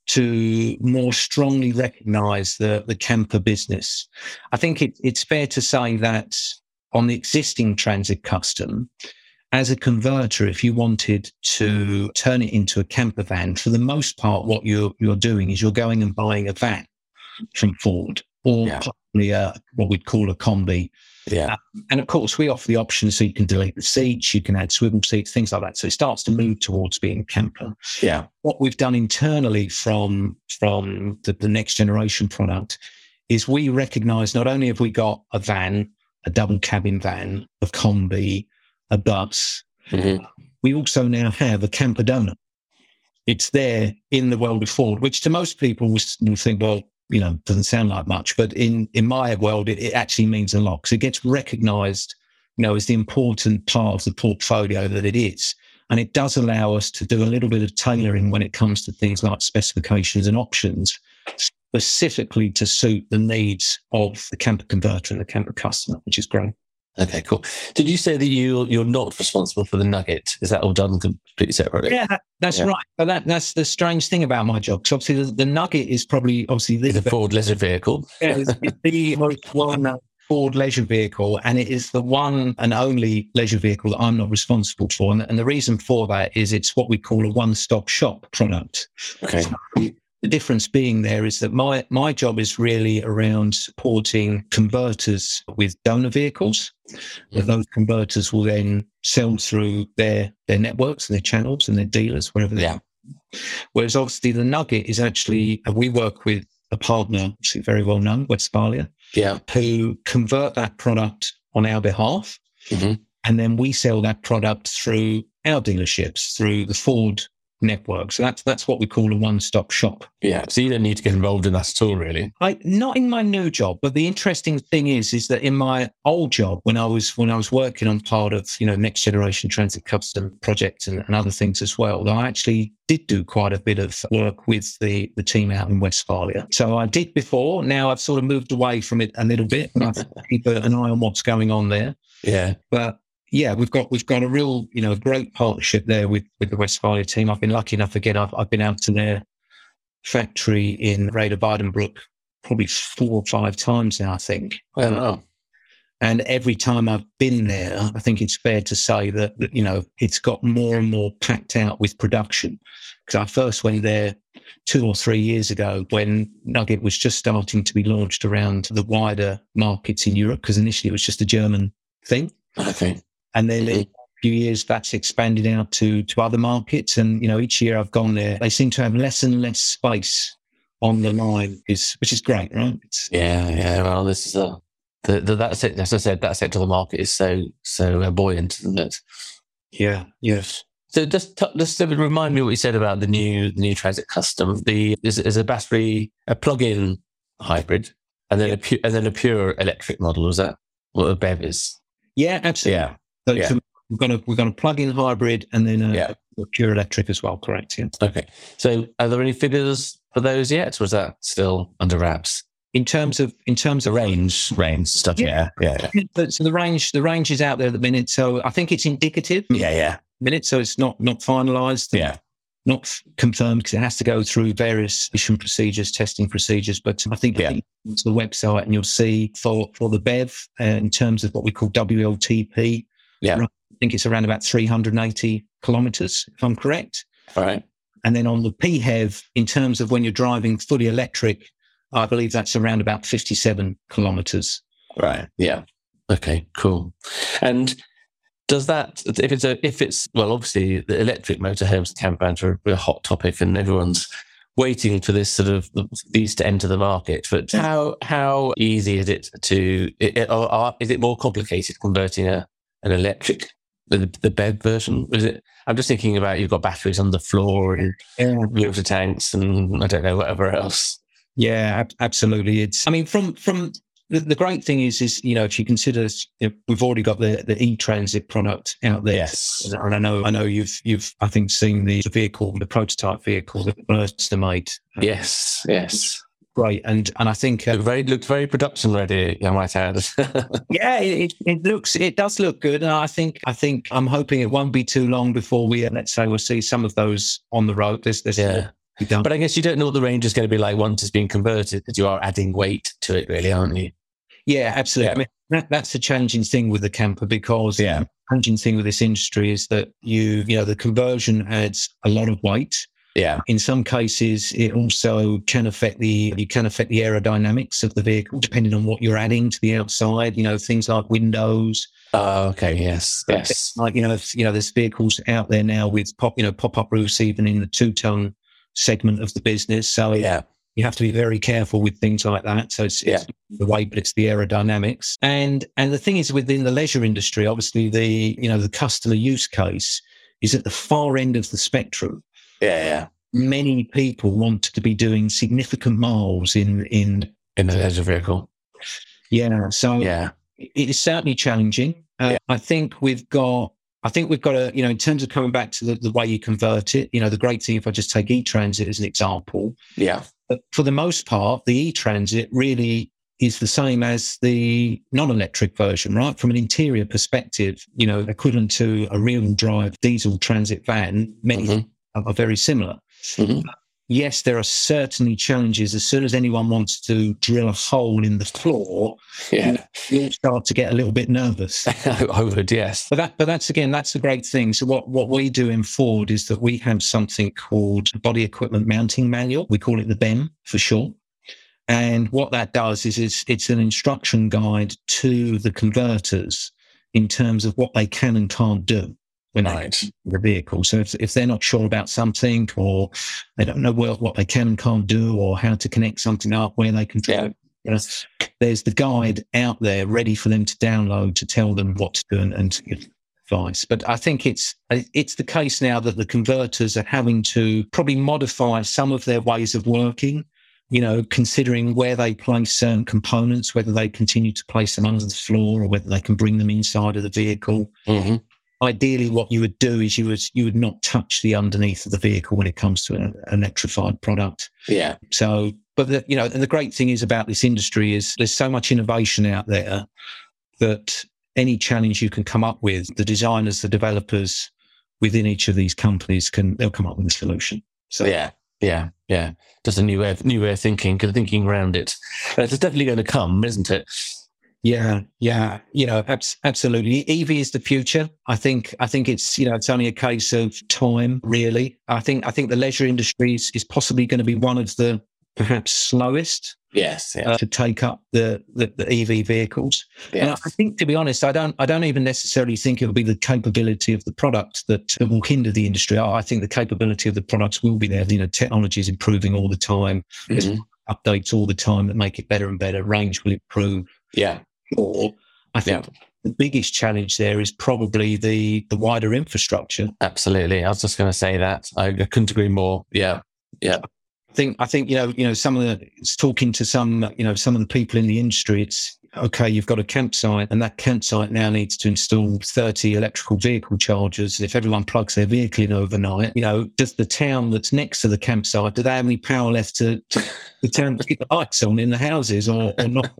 to more strongly recognize the, the camper business. I think it, it's fair to say that on the existing transit custom, as a converter, if you wanted to turn it into a camper van, for the most part, what you're you're doing is you're going and buying a van from Ford or
Yeah.
possibly a, what we'd call a combi.
Yeah.
And of course, we offer the option so you can delete the seats, you can add swivel seats, things like that. So it starts to move towards being camper.
Yeah.
What we've done internally from from the, the next generation product is we recognise not only have we got a van, a double cabin van, a combi, a bus,
Mhm.
we also now have a camper donor. It's there in the world of Ford, which to most people will think, well, you know, doesn't sound like much, but in in my world, it, it actually means a lot because it gets recognised, you know, as the important part of the portfolio that it is, and it does allow us to do a little bit of tailoring when it comes to things like specifications and options, specifically to suit the needs of the camper converter and the camper customer, which is great.
Okay, cool. Did you say that you you're not responsible for the Nugget? Is that all done completely separately?
Yeah, that's
Yeah.
right. But that, that's the strange thing about my job. Because obviously, the, the Nugget is probably obviously the,
a Ford leisure vehicle.
Yeah, it's, it's the most well-known Ford leisure vehicle, and it is the one and only leisure vehicle that I'm not responsible for. And, and the reason for that is it's what we call a one-stop shop product.
Okay.
The difference being there is that my my job is really around supporting converters with donor vehicles.
Mhm.
those converters will then sell through their their networks and their channels and their dealers wherever they
Yeah.
Whereas obviously the Nugget is actually uh, we work with a partner, obviously very well known, Westfalia,
Yeah.
who convert that product on our behalf,
Mhm.
and then we sell that product through our dealerships through the Ford network. So that's that's what we call a one-stop shop.
Yeah. So you don't need to get involved in that at all, really.
I not in my new job, but the interesting thing is, is that in my old job, when I was when I was working on part of you know next generation transit custom projects and, and other things as well, I actually did do quite a bit of work with the the team out in Westfalia. So I did before. Now I've sort of moved away from it a little bit, but I keep an eye on what's going on there.
Yeah.
But yeah, we've got we've got a real you know great partnership there with with the Westfalia team. I've been lucky enough again. I've I've been out to their factory in Rheda-Wiedenbrück probably four or five times now. I think,
Well, oh.
Um, and every time I've been there, I think it's fair to say that, that you know it's got more and more packed out with production. Because I first went there two or three years ago when Nugget was just starting to be launched around the wider markets in Europe. Because initially it was just a German thing.
Okay.
And then in
Mhm.
a few years, that's expanded out to, to other markets. And, you know, each year I've gone there, they seem to have less and less space on the line, is, which is great, right? It's,
Yeah. Yeah. Well, this is a. The, the, that se- as I said, that sector of the market is so so buoyant, isn't it?
yeah, yes.
So just t- just remind me what you said about the new the new Transit Custom. The is, is a battery a plug-in hybrid, and then a pu- and then a pure electric model. Was that what a BEV is?
Yeah, absolutely.
Yeah.
So,
yeah.
we're going to, we're going to plug in hybrid and then a,
Yeah.
a pure electric as well. Correct. Yeah.
Okay. So are there any figures for those yet, or is that still under wraps?
In terms of, in terms
The
of
range, range stuff.
Yeah.
Yeah. Yeah.
So the range, the range is out there at the minute. So I think it's indicative
Yeah. Yeah.
minute. So it's not, not finalized.
Yeah.
not f- confirmed because it has to go through various mission procedures, testing procedures. But I think,
Yeah.
I think to the website and you'll see for, for the BEV uh, in terms of what we call WLTP.
Yeah.
I think it's around about 380 kilometers, if I'm correct.
All right.
And then on the PHEV, in terms of when you're driving fully electric, I believe that's around about 57 kilometers.
Right. Yeah. Okay. Cool. And does that if it's a if it's well obviously the electric motorhomes campvans are a hot topic and everyone's waiting for this sort of these to enter the market. But how how easy is it to it, it- or, or is it more complicated converting a an electric the, the BEV version? Is it? I'm just thinking about you've got batteries on the floor and water tanks and I don't know whatever else.
Yeah, ab- absolutely. It's, I mean, from, from the, the great thing is, is, you know, if you consider, you know, we've already got the, the e-transit product out there.
Yes.
And I know, I know you've, you've, I think seen the vehicle, the prototype vehicle that Bürstner made. Uh,
Yes. Yes.
Great. And, and I think, uh,
Looked very looked very production ready. I might add.
yeah, it, it looks, it does look good. And I think, I think I'm hoping it won't be too long before we, uh, let's say we'll see some of those on the road. There's, there's
yeah. But I guess you don't know what the range is going to be like once it's been converted, because you are adding weight to it, really, aren't you?
Yeah, absolutely.
Yeah.
I mean, that, that's the challenging thing with the camper because
Yeah.
the challenging thing with this industry is that you, you know, the conversion adds a lot of weight.
Yeah.
In some cases, it also can affect the, you can affect the aerodynamics of the vehicle depending on what you're adding to the outside, you know, things like windows,
Oh, okay. Yes. Yes.
like, you know, if, you know, there's vehicles out there now with pop, you know, pop up roofs, even in the two ton segment of the business. So
Yeah.
you have to be very careful with things like that. So it's, it's the weight, but it's the aerodynamics. And and the thing is, within the leisure industry, obviously the you know the customer use case is at the far end of the spectrum.
Yeah. Yeah.
Many people want to be doing significant miles in in
In the leisure vehicle.
yeah. So
Yeah.
it is certainly challenging. Uh, I think we've got. I think we've got a, you know, in terms of coming back to the, the way you convert it, you know, the great thing, if I just take e-transit as an example,
Yeah.
For the most part, the e-transit really is the same as the non-electric version, right? From an interior perspective, you know, equivalent to a real drive diesel transit van, many
Mhm.
Are, very similar.
Mhm.
Yes, there are certainly challenges. As soon as anyone wants to drill a hole in the floor,
Yeah.
you'll start to get a little bit nervous.
I would. Yes.
But that, but that's again, that's a great thing. So what, what we do in Ford is that we have something called body equipment mounting manual. We call it the BEM for short. And what that does is it's, it's an instruction guide to the converters in terms of what they can and can't do when they the vehicle. So if, if they're not sure about something or they don't know well, what they can and can't do or how to connect something up, where they can
Yeah.
you know, there's the guide out there ready for them to download to tell them what to do and, and to give advice. But I think it's it's the case now that the converters are having to probably modify some of their ways of working. You know, considering where they place certain components, whether they continue to place them under the floor or whether they can bring them inside of the vehicle.
hmm
Ideally, what you would do is you would you would not touch the underneath of the vehicle when it comes to an electrified product.
Yeah.
So, but the, you know, and the great thing is about this industry is there's so much innovation out there that any challenge you can come up with, the designers, the developers within each of these companies can they'll come up with a solution. So
Yeah. Yeah. Yeah. Just a new way of new way of thinking, thinking around it. Uh, It's definitely going to come, isn't it?
Yeah, yeah, you know, abs- absolutely. EV is the future. I think. I think it's you know it's only a case of time, really. I think. I think the leisure industry is, is possibly going to be one of the perhaps slowest
Yes. Yeah.
uh, to take up the, the, the EV vehicles. And
yeah.
I I think, to be honest, I don't. I don't even necessarily think it will be the capability of the product that, that will hinder the industry. I I think the capability of the products will be there. You know, technology is improving all the time.
Mhm.
updates all the time that make it better and better. Range will improve.
Yeah.
Or I think the biggest challenge there is probably the the wider infrastructure.
Absolutely. I was just going to say that. I, I couldn't agree more. Yeah. Yeah.
I think I think you know you know some of the talking to some you know some of the people in the industry. It's okay. You've got a campsite, and that campsite now needs to install thirty electrical vehicle chargers. If everyone plugs their vehicle in overnight, you know, does the town that's next to the campsite do they have any power left to, to the town to keep the lights on in the houses or, or not?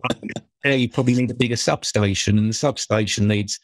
yeah, you probably need a bigger substation, and the substation needs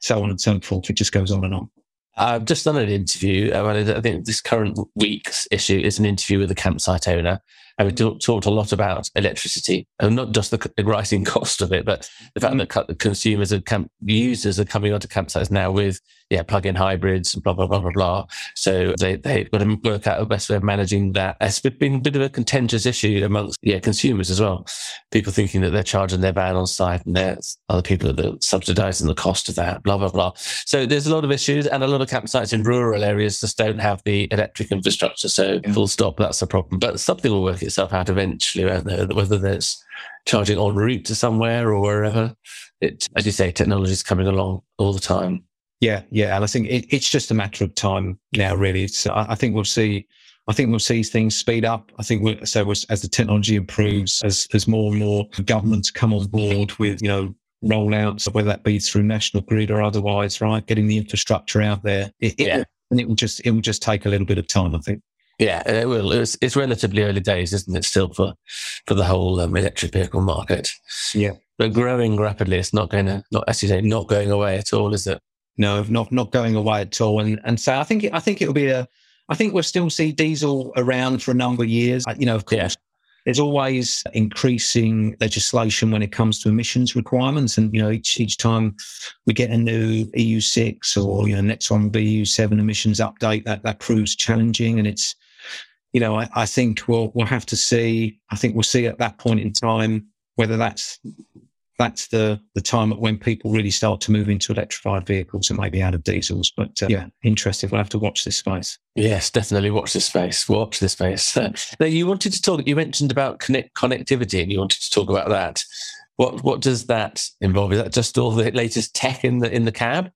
so on and so forth. It just goes on and on.
I've just done an interview. I think this current week's issue is an interview with a campsite owner. And we talked a lot about electricity and not just the, the rising cost of it, but the fact mm. that consumers and camp users are coming onto campsites now with, yeah, plug-in hybrids and blah, blah, blah, blah, blah. So they, they've got to work out the best way of managing that. It's been a bit of a contentious issue amongst, yeah, consumers as well. People thinking that they're charging their van on site and there's other people that are subsidizing the cost of that, blah, blah, blah. So there's a lot of issues and a lot of campsites in rural areas just don't have the electric infrastructure. So yeah. full stop, that's a problem. But something will work itself out eventually, whether that's charging en route to somewhere or wherever. It, as you say, technology is coming along all the time.
Yeah, yeah, and I think it, it's just a matter of time now. Really, So I, I, think we'll see. I think we'll see things speed up. I think we'll, so as the technology improves, as as more and more governments come on board with you know rollouts, whether that be through national grid or otherwise, right? Getting the infrastructure out there, it, yeah. It, and it will just it will just take a little bit of time. I think.
Yeah, it will. It's, it's relatively early days, isn't it? Still for for the whole um, electric vehicle market.
Yeah,
but growing rapidly. It's not going to, not as you say, not going away at all, is it?
No, not not going away at all. And and so I think I think it'll be a. I think we'll still see diesel around for a number of years. You know, of course, yeah. there's always increasing legislation when it comes to emissions requirements, and you know, each each time we get a new EU six or you know, next one will be EU seven emissions update, that that proves challenging, and it's you know, I, I think we'll we'll have to see. I think we'll see at that point in time whether that's that's the the time at when people really start to move into electrified vehicles and maybe out of diesels. But uh, yeah, interesting. We'll have to watch this space.
Yes, definitely watch this space. Watch this space. Uh, now, you wanted to talk. You mentioned about connect, connectivity, and you wanted to talk about that. What what does that involve? Is that just all the latest tech in the in the cab?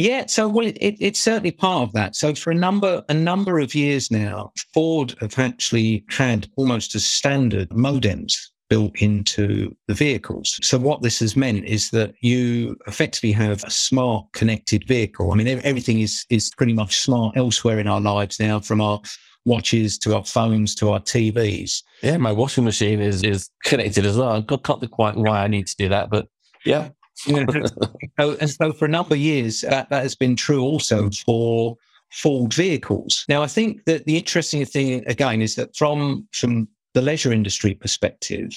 Yeah, so well, it, it, it's certainly part of that. So for a number a number of years now, Ford have actually had almost as standard modems built into the vehicles. So what this has meant is that you effectively have a smart connected vehicle. I mean, everything is is pretty much smart elsewhere in our lives now, from our watches to our phones to our TVs.
Yeah, my washing machine is is connected as well. I can't quite why I need to do that, but yeah,
and so for a number of years, that, that has been true also for Ford vehicles. Now, I think that the interesting thing again is that from from the leisure industry perspective,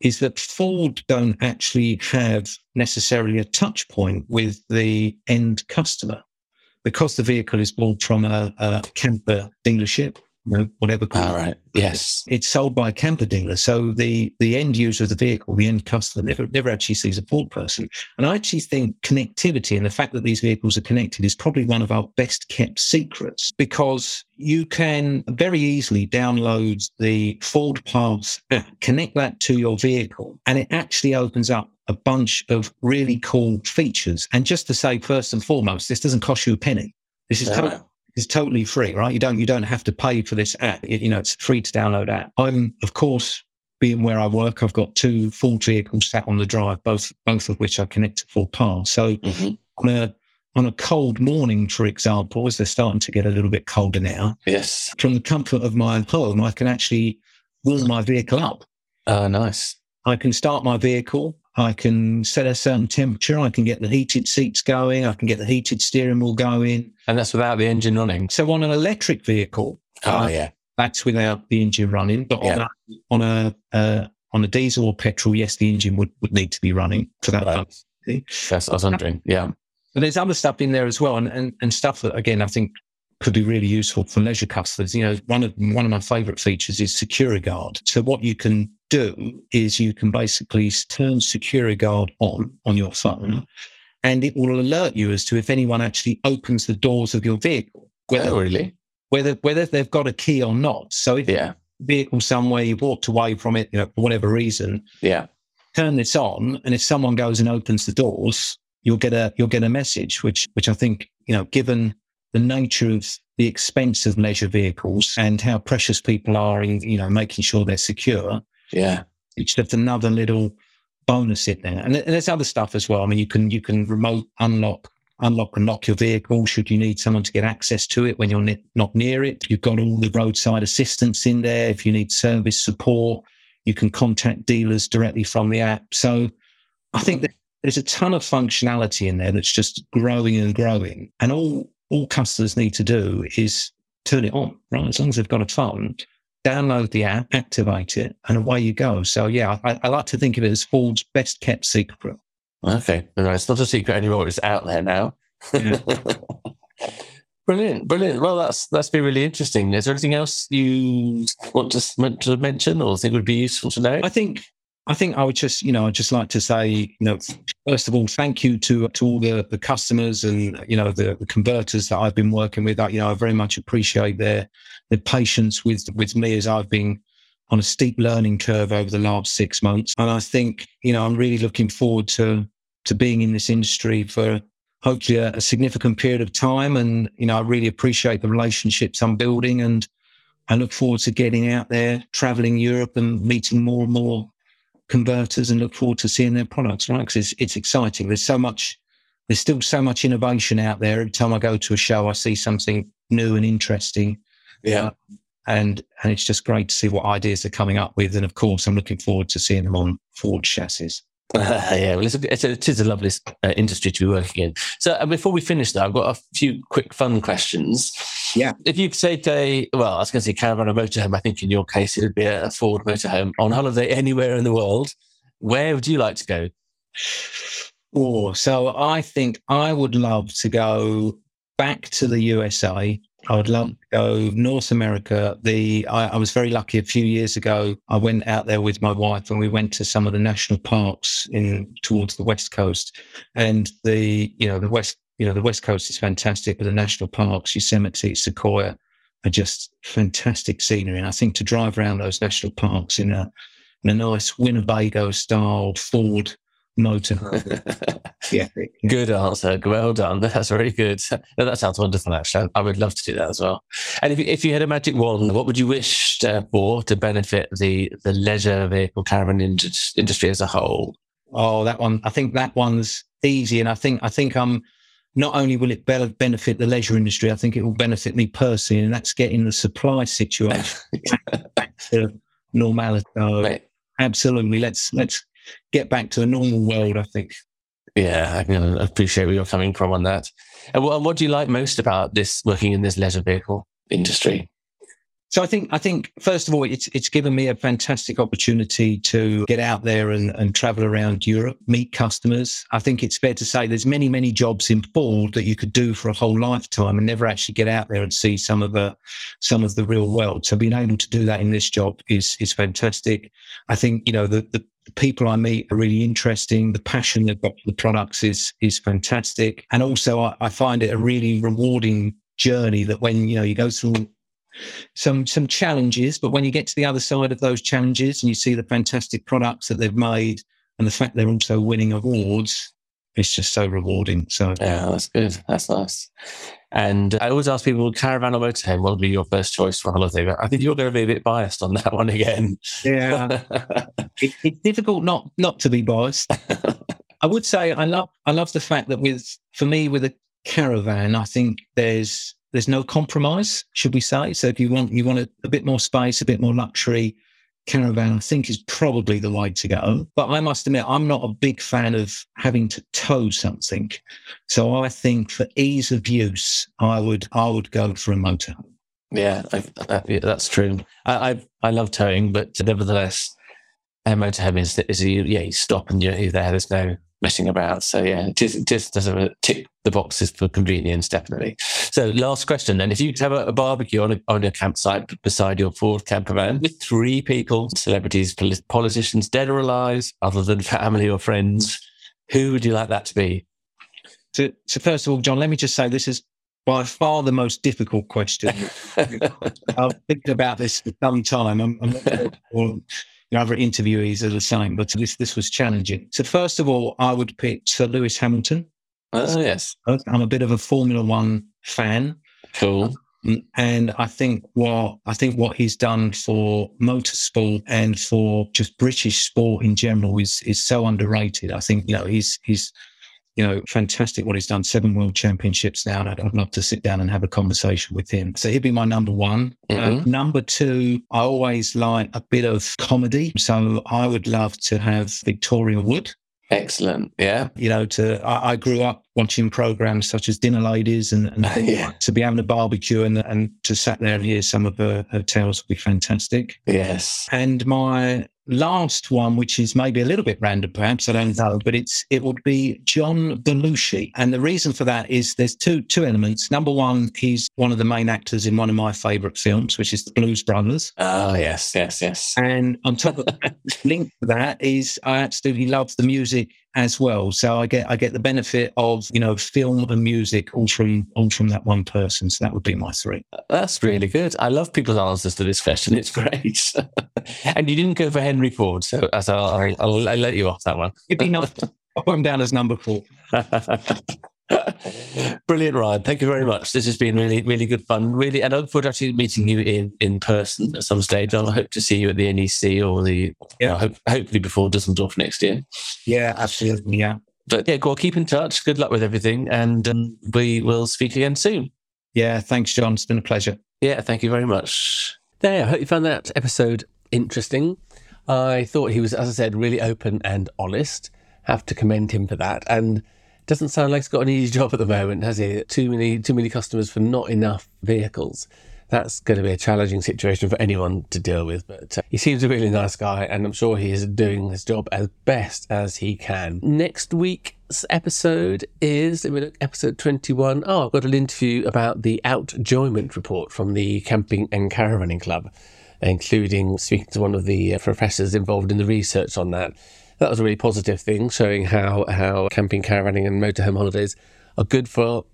is that Ford don't actually have necessarily a touch point with the end customer because the vehicle is bought from a, a camper dealership know, whatever.
All right. Yes.
It's sold by a camper dealer. So the, the end user of the vehicle, the end customer, never, never actually sees a Ford person. And I actually think connectivity and the fact that these vehicles are connected is probably one of our best kept secrets because you can very easily download the FordPass connect that to your vehicle, and it actually opens up a bunch of really cool features. And just to say, first and foremost, this doesn't cost you a penny. This is totally is totally free, right? You don't you don't have to pay for this app. It, you know, it's free to download app. I'm of course being where I work, I've got two full vehicles sat on the drive, both both of which are connected FordPass. So mm-hmm. on a on a cold morning, for example, as they're starting to get a little bit colder now,
yes,
from the comfort of my home, I can actually warm my vehicle up.
Oh, nice.
I can start my vehicle. I can set a certain temperature. I can get the heated seats going. I can get the heated steering wheel going.
And that's without the engine running.
So on an electric vehicle,
oh uh, yeah,
that's without the engine running. But yeah. on a on a uh, on a diesel or petrol, yes, the engine would, would need to be running for that.
Right. That's I was wondering. Yeah.
But there's other stuff in there as well, and, and and stuff that again I think could be really useful for leisure customers. You know, one of one of my favorite features is Securiguard. So what you can do is you can basically turn Securiguard on on your phone, and it will alert you as to if anyone actually opens the doors of your vehicle.
Whether, oh, really?
Whether whether they've got a key or not. So if yeah. vehicle somewhere you've walked away from it, you know, for whatever reason,
yeah,
turn this on, and if someone goes and opens the doors, you'll get a you'll get a message, which which I think you know, given the nature of the expense of leisure vehicles and how precious people are in, you know, making sure they're secure.
Yeah.
It's just another little bonus in there. And there's other stuff as well. I mean, you can, you can remote unlock, unlock and lock your vehicle should you need someone to get access to it when you're ne- not near it. You've got all the roadside assistance in there. If you need service support, you can contact dealers directly from the app. So I think that there's a ton of functionality in there that's just growing and growing. And all all customers need to do is turn it on, right? As long as they've got a phone, download the app, activate it, and away you go. So yeah, I, I like to think of it as Ford's best kept secret.
Okay, no, it's not a secret anymore. It's out there now. Yeah. brilliant, brilliant. Well, that's that's been really interesting. Is there anything else you want to, to mention or think would be useful to know?
I think I think I would just, you know, I'd just like to say, you know, first of all, thank you to to all the, the customers and you know the, the converters that I've been working with. I, you know, I very much appreciate their their patience with with me as I've been on a steep learning curve over the last six months. And I think, you know, I'm really looking forward to to being in this industry for hopefully a, a significant period of time. And you know, I really appreciate the relationships I'm building and I look forward to getting out there, traveling Europe and meeting more and more converters and look forward to seeing their products, right? Because it's, it's exciting. There's so much, there's still so much innovation out there. Every time I go to a show, I see something new and interesting.
Yeah. Uh,
and, and it's just great to see what ideas they're coming up with. And of course, I'm looking forward to seeing them on Ford chassis.
yeah, well, it's a, it's a, it is a lovely uh, industry to be working in. So, uh, before we finish, though, I've got a few quick fun questions.
Yeah.
If you say a, well, I was going to say caravan or motorhome, I think in your case it would be a Ford motorhome on holiday anywhere in the world. Where would you like to go?
Oh, so I think I would love to go back to the USA I would love to go North America. The I, I, was very lucky a few years ago. I went out there with my wife and we went to some of the national parks in towards the west coast, and the you know the west you know the west coast is fantastic, but the national parks, Yosemite, Sequoia, are just fantastic scenery. And I think to drive around those national parks in a in a nice Winnebago style Ford motor.
yeah. Good answer. Well done. That's very good. No, that sounds wonderful, actually. I would love to do that as well. And if, if you had a magic wand, what would you wish uh, for to benefit the, the leisure vehicle caravan industry as a whole?
Oh, that one. I think that one's easy. And I think, I think I'm, not only will it benefit the leisure industry, I think it will benefit me personally, and that's getting the supply situation back to normality. So absolutely, let's let's get back to a normal world, I think.
Yeah, I can appreciate where you're coming from on that. And what, what do you like most about this working in this leisure vehicle industry?
So I think I think first of all, it's it's given me a fantastic opportunity to get out there and, and travel around Europe, meet customers. I think it's fair to say there's many many jobs in Ford that you could do for a whole lifetime and never actually get out there and see some of the some of the real world. So being able to do that in this job is is fantastic. I think you know the the people I meet are really interesting. The passion they've got for the products is is fantastic, and also I, I find it a really rewarding journey that when you know you go through some some challenges, but when you get to the other side of those challenges and you see the fantastic products that they've made and the fact they're also winning awards, it's just so rewarding. So
yeah, that's good. That's nice. And I always ask people, caravan or motorhome, what would be your first choice for holiday? But I think you're going to be a bit biased on that one again.
Yeah, it, it's difficult not not to be biased. I would say I love I love the fact that with for me with a caravan, I think there's there's no compromise, should we say? So if you want you want a, a bit more space, a bit more luxury, caravan, I think is probably the way to go. But I must admit, I'm not a big fan of having to tow something. So I think for ease of use, I would I would go for a motor.
Yeah, I, yeah that's true. I, I, I love towing, but nevertheless, a motorhome is is you yeah you stop and you're, you're there. There's no messing about. So yeah, just just does a tick the boxes for convenience, definitely. So last question then, if you could have a, a barbecue on a, on a campsite beside your Ford camper van with three people, celebrities, politicians, dead or alive, other than family or friends, who would you like that to be?
So, so first of all, John, let me just say this is by far the most difficult question. I've thinking about this for some time. I'm, I'm not you know, other interviewees are the same, but this this was challenging. So first of all, I would pick Sir Lewis Hamilton.
Oh yes,
I'm a bit of a Formula One fan.
Cool.
Um, and I think what I think what he's done for motorsport and for just British sport in general is is so underrated. I think you know he's he's you know, fantastic what he's done. Seven world championships now. And I'd, I'd, love to sit down and have a conversation with him. So he'd be my number one. Uh, mm-hmm. Uh, number two, I always like a bit of comedy. So I would love to have Victoria Wood.
Excellent. Yeah.
You know, to I, I grew up watching programs such as Dinner Ladies and, and yeah. to be having a barbecue and and to sat there and hear some of her, her tales would be fantastic.
Yes.
And my last one, which is maybe a little bit random, perhaps I don't know, but it's it would be John Belushi, and the reason for that is there's two two elements. Number one, he's one of the main actors in one of my favourite films, which is The Blues Brothers.
Oh yes, yes, yes.
And on top of that, linked to that is I absolutely love the music as well. So I get I get the benefit of you know film and music all from all from that one person. So that would be my three.
Uh, that's really good. I love people's answers to this question. It's great. and you didn't go for Henry Ford, so, so I'll, I'll, I'll, let you off that one.
It'd be nice. I'll put him down as number four.
Brilliant, Ryan. Thank you very much. This has been really, really good fun. Really, and I look forward to actually meeting you in, in person at some stage. I hope to see you at the NEC or the, yeah, know, hope, hopefully before Dusseldorf next year.
Yeah, absolutely. Yeah.
But yeah, go on, keep in touch. Good luck with everything. And um, we will speak again soon.
Yeah. Thanks, John. It's been a pleasure.
Yeah. Thank you very much. There. I hope you found that episode interesting. I thought he was, as I said, really open and honest. Have to commend him for that. And doesn't sound like he's got an easy job at the moment, has he? Too many, too many customers for not enough vehicles. That's going to be a challenging situation for anyone to deal with. But uh, he seems a really nice guy, and I'm sure he is doing his job as best as he can. Next week's episode is let me look, episode 21. Oh, I've got an interview about the outjoyment report from the Camping and Caravanning Club including speaking to one of the uh, professors involved in the research on that. That was a really positive thing, showing how, how camping, caravanning, and motorhome holidays are good for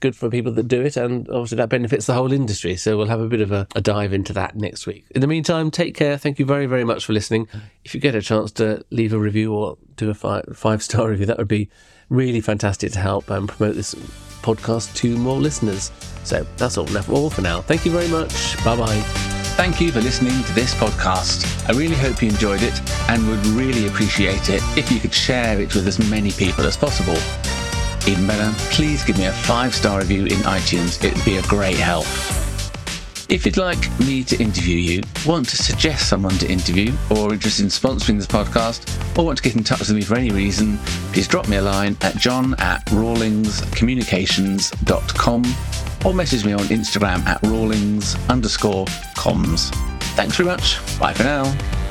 good for people that do it, and obviously that benefits the whole industry. So we'll have a bit of a, a, dive into that next week. In the meantime, take care. Thank you very, very much for listening. If you get a chance to leave a review or do a five, five star review, that would be really fantastic to help and promote this podcast to more listeners. So that's all, all for now. Thank you very much. Bye bye.
Thank you for listening to this podcast. I really hope you enjoyed it and would really appreciate it if you could share it with as many people as possible. Even better, please give me a five star review in iTunes, it would be a great help. If you'd like me to interview you, want to suggest someone to interview, or interested in sponsoring this podcast, or want to get in touch with me for any reason, please drop me a line at john at rawlingscommunications.com or message me on Instagram at rawlings underscore comms. Thanks very much. Bye for now.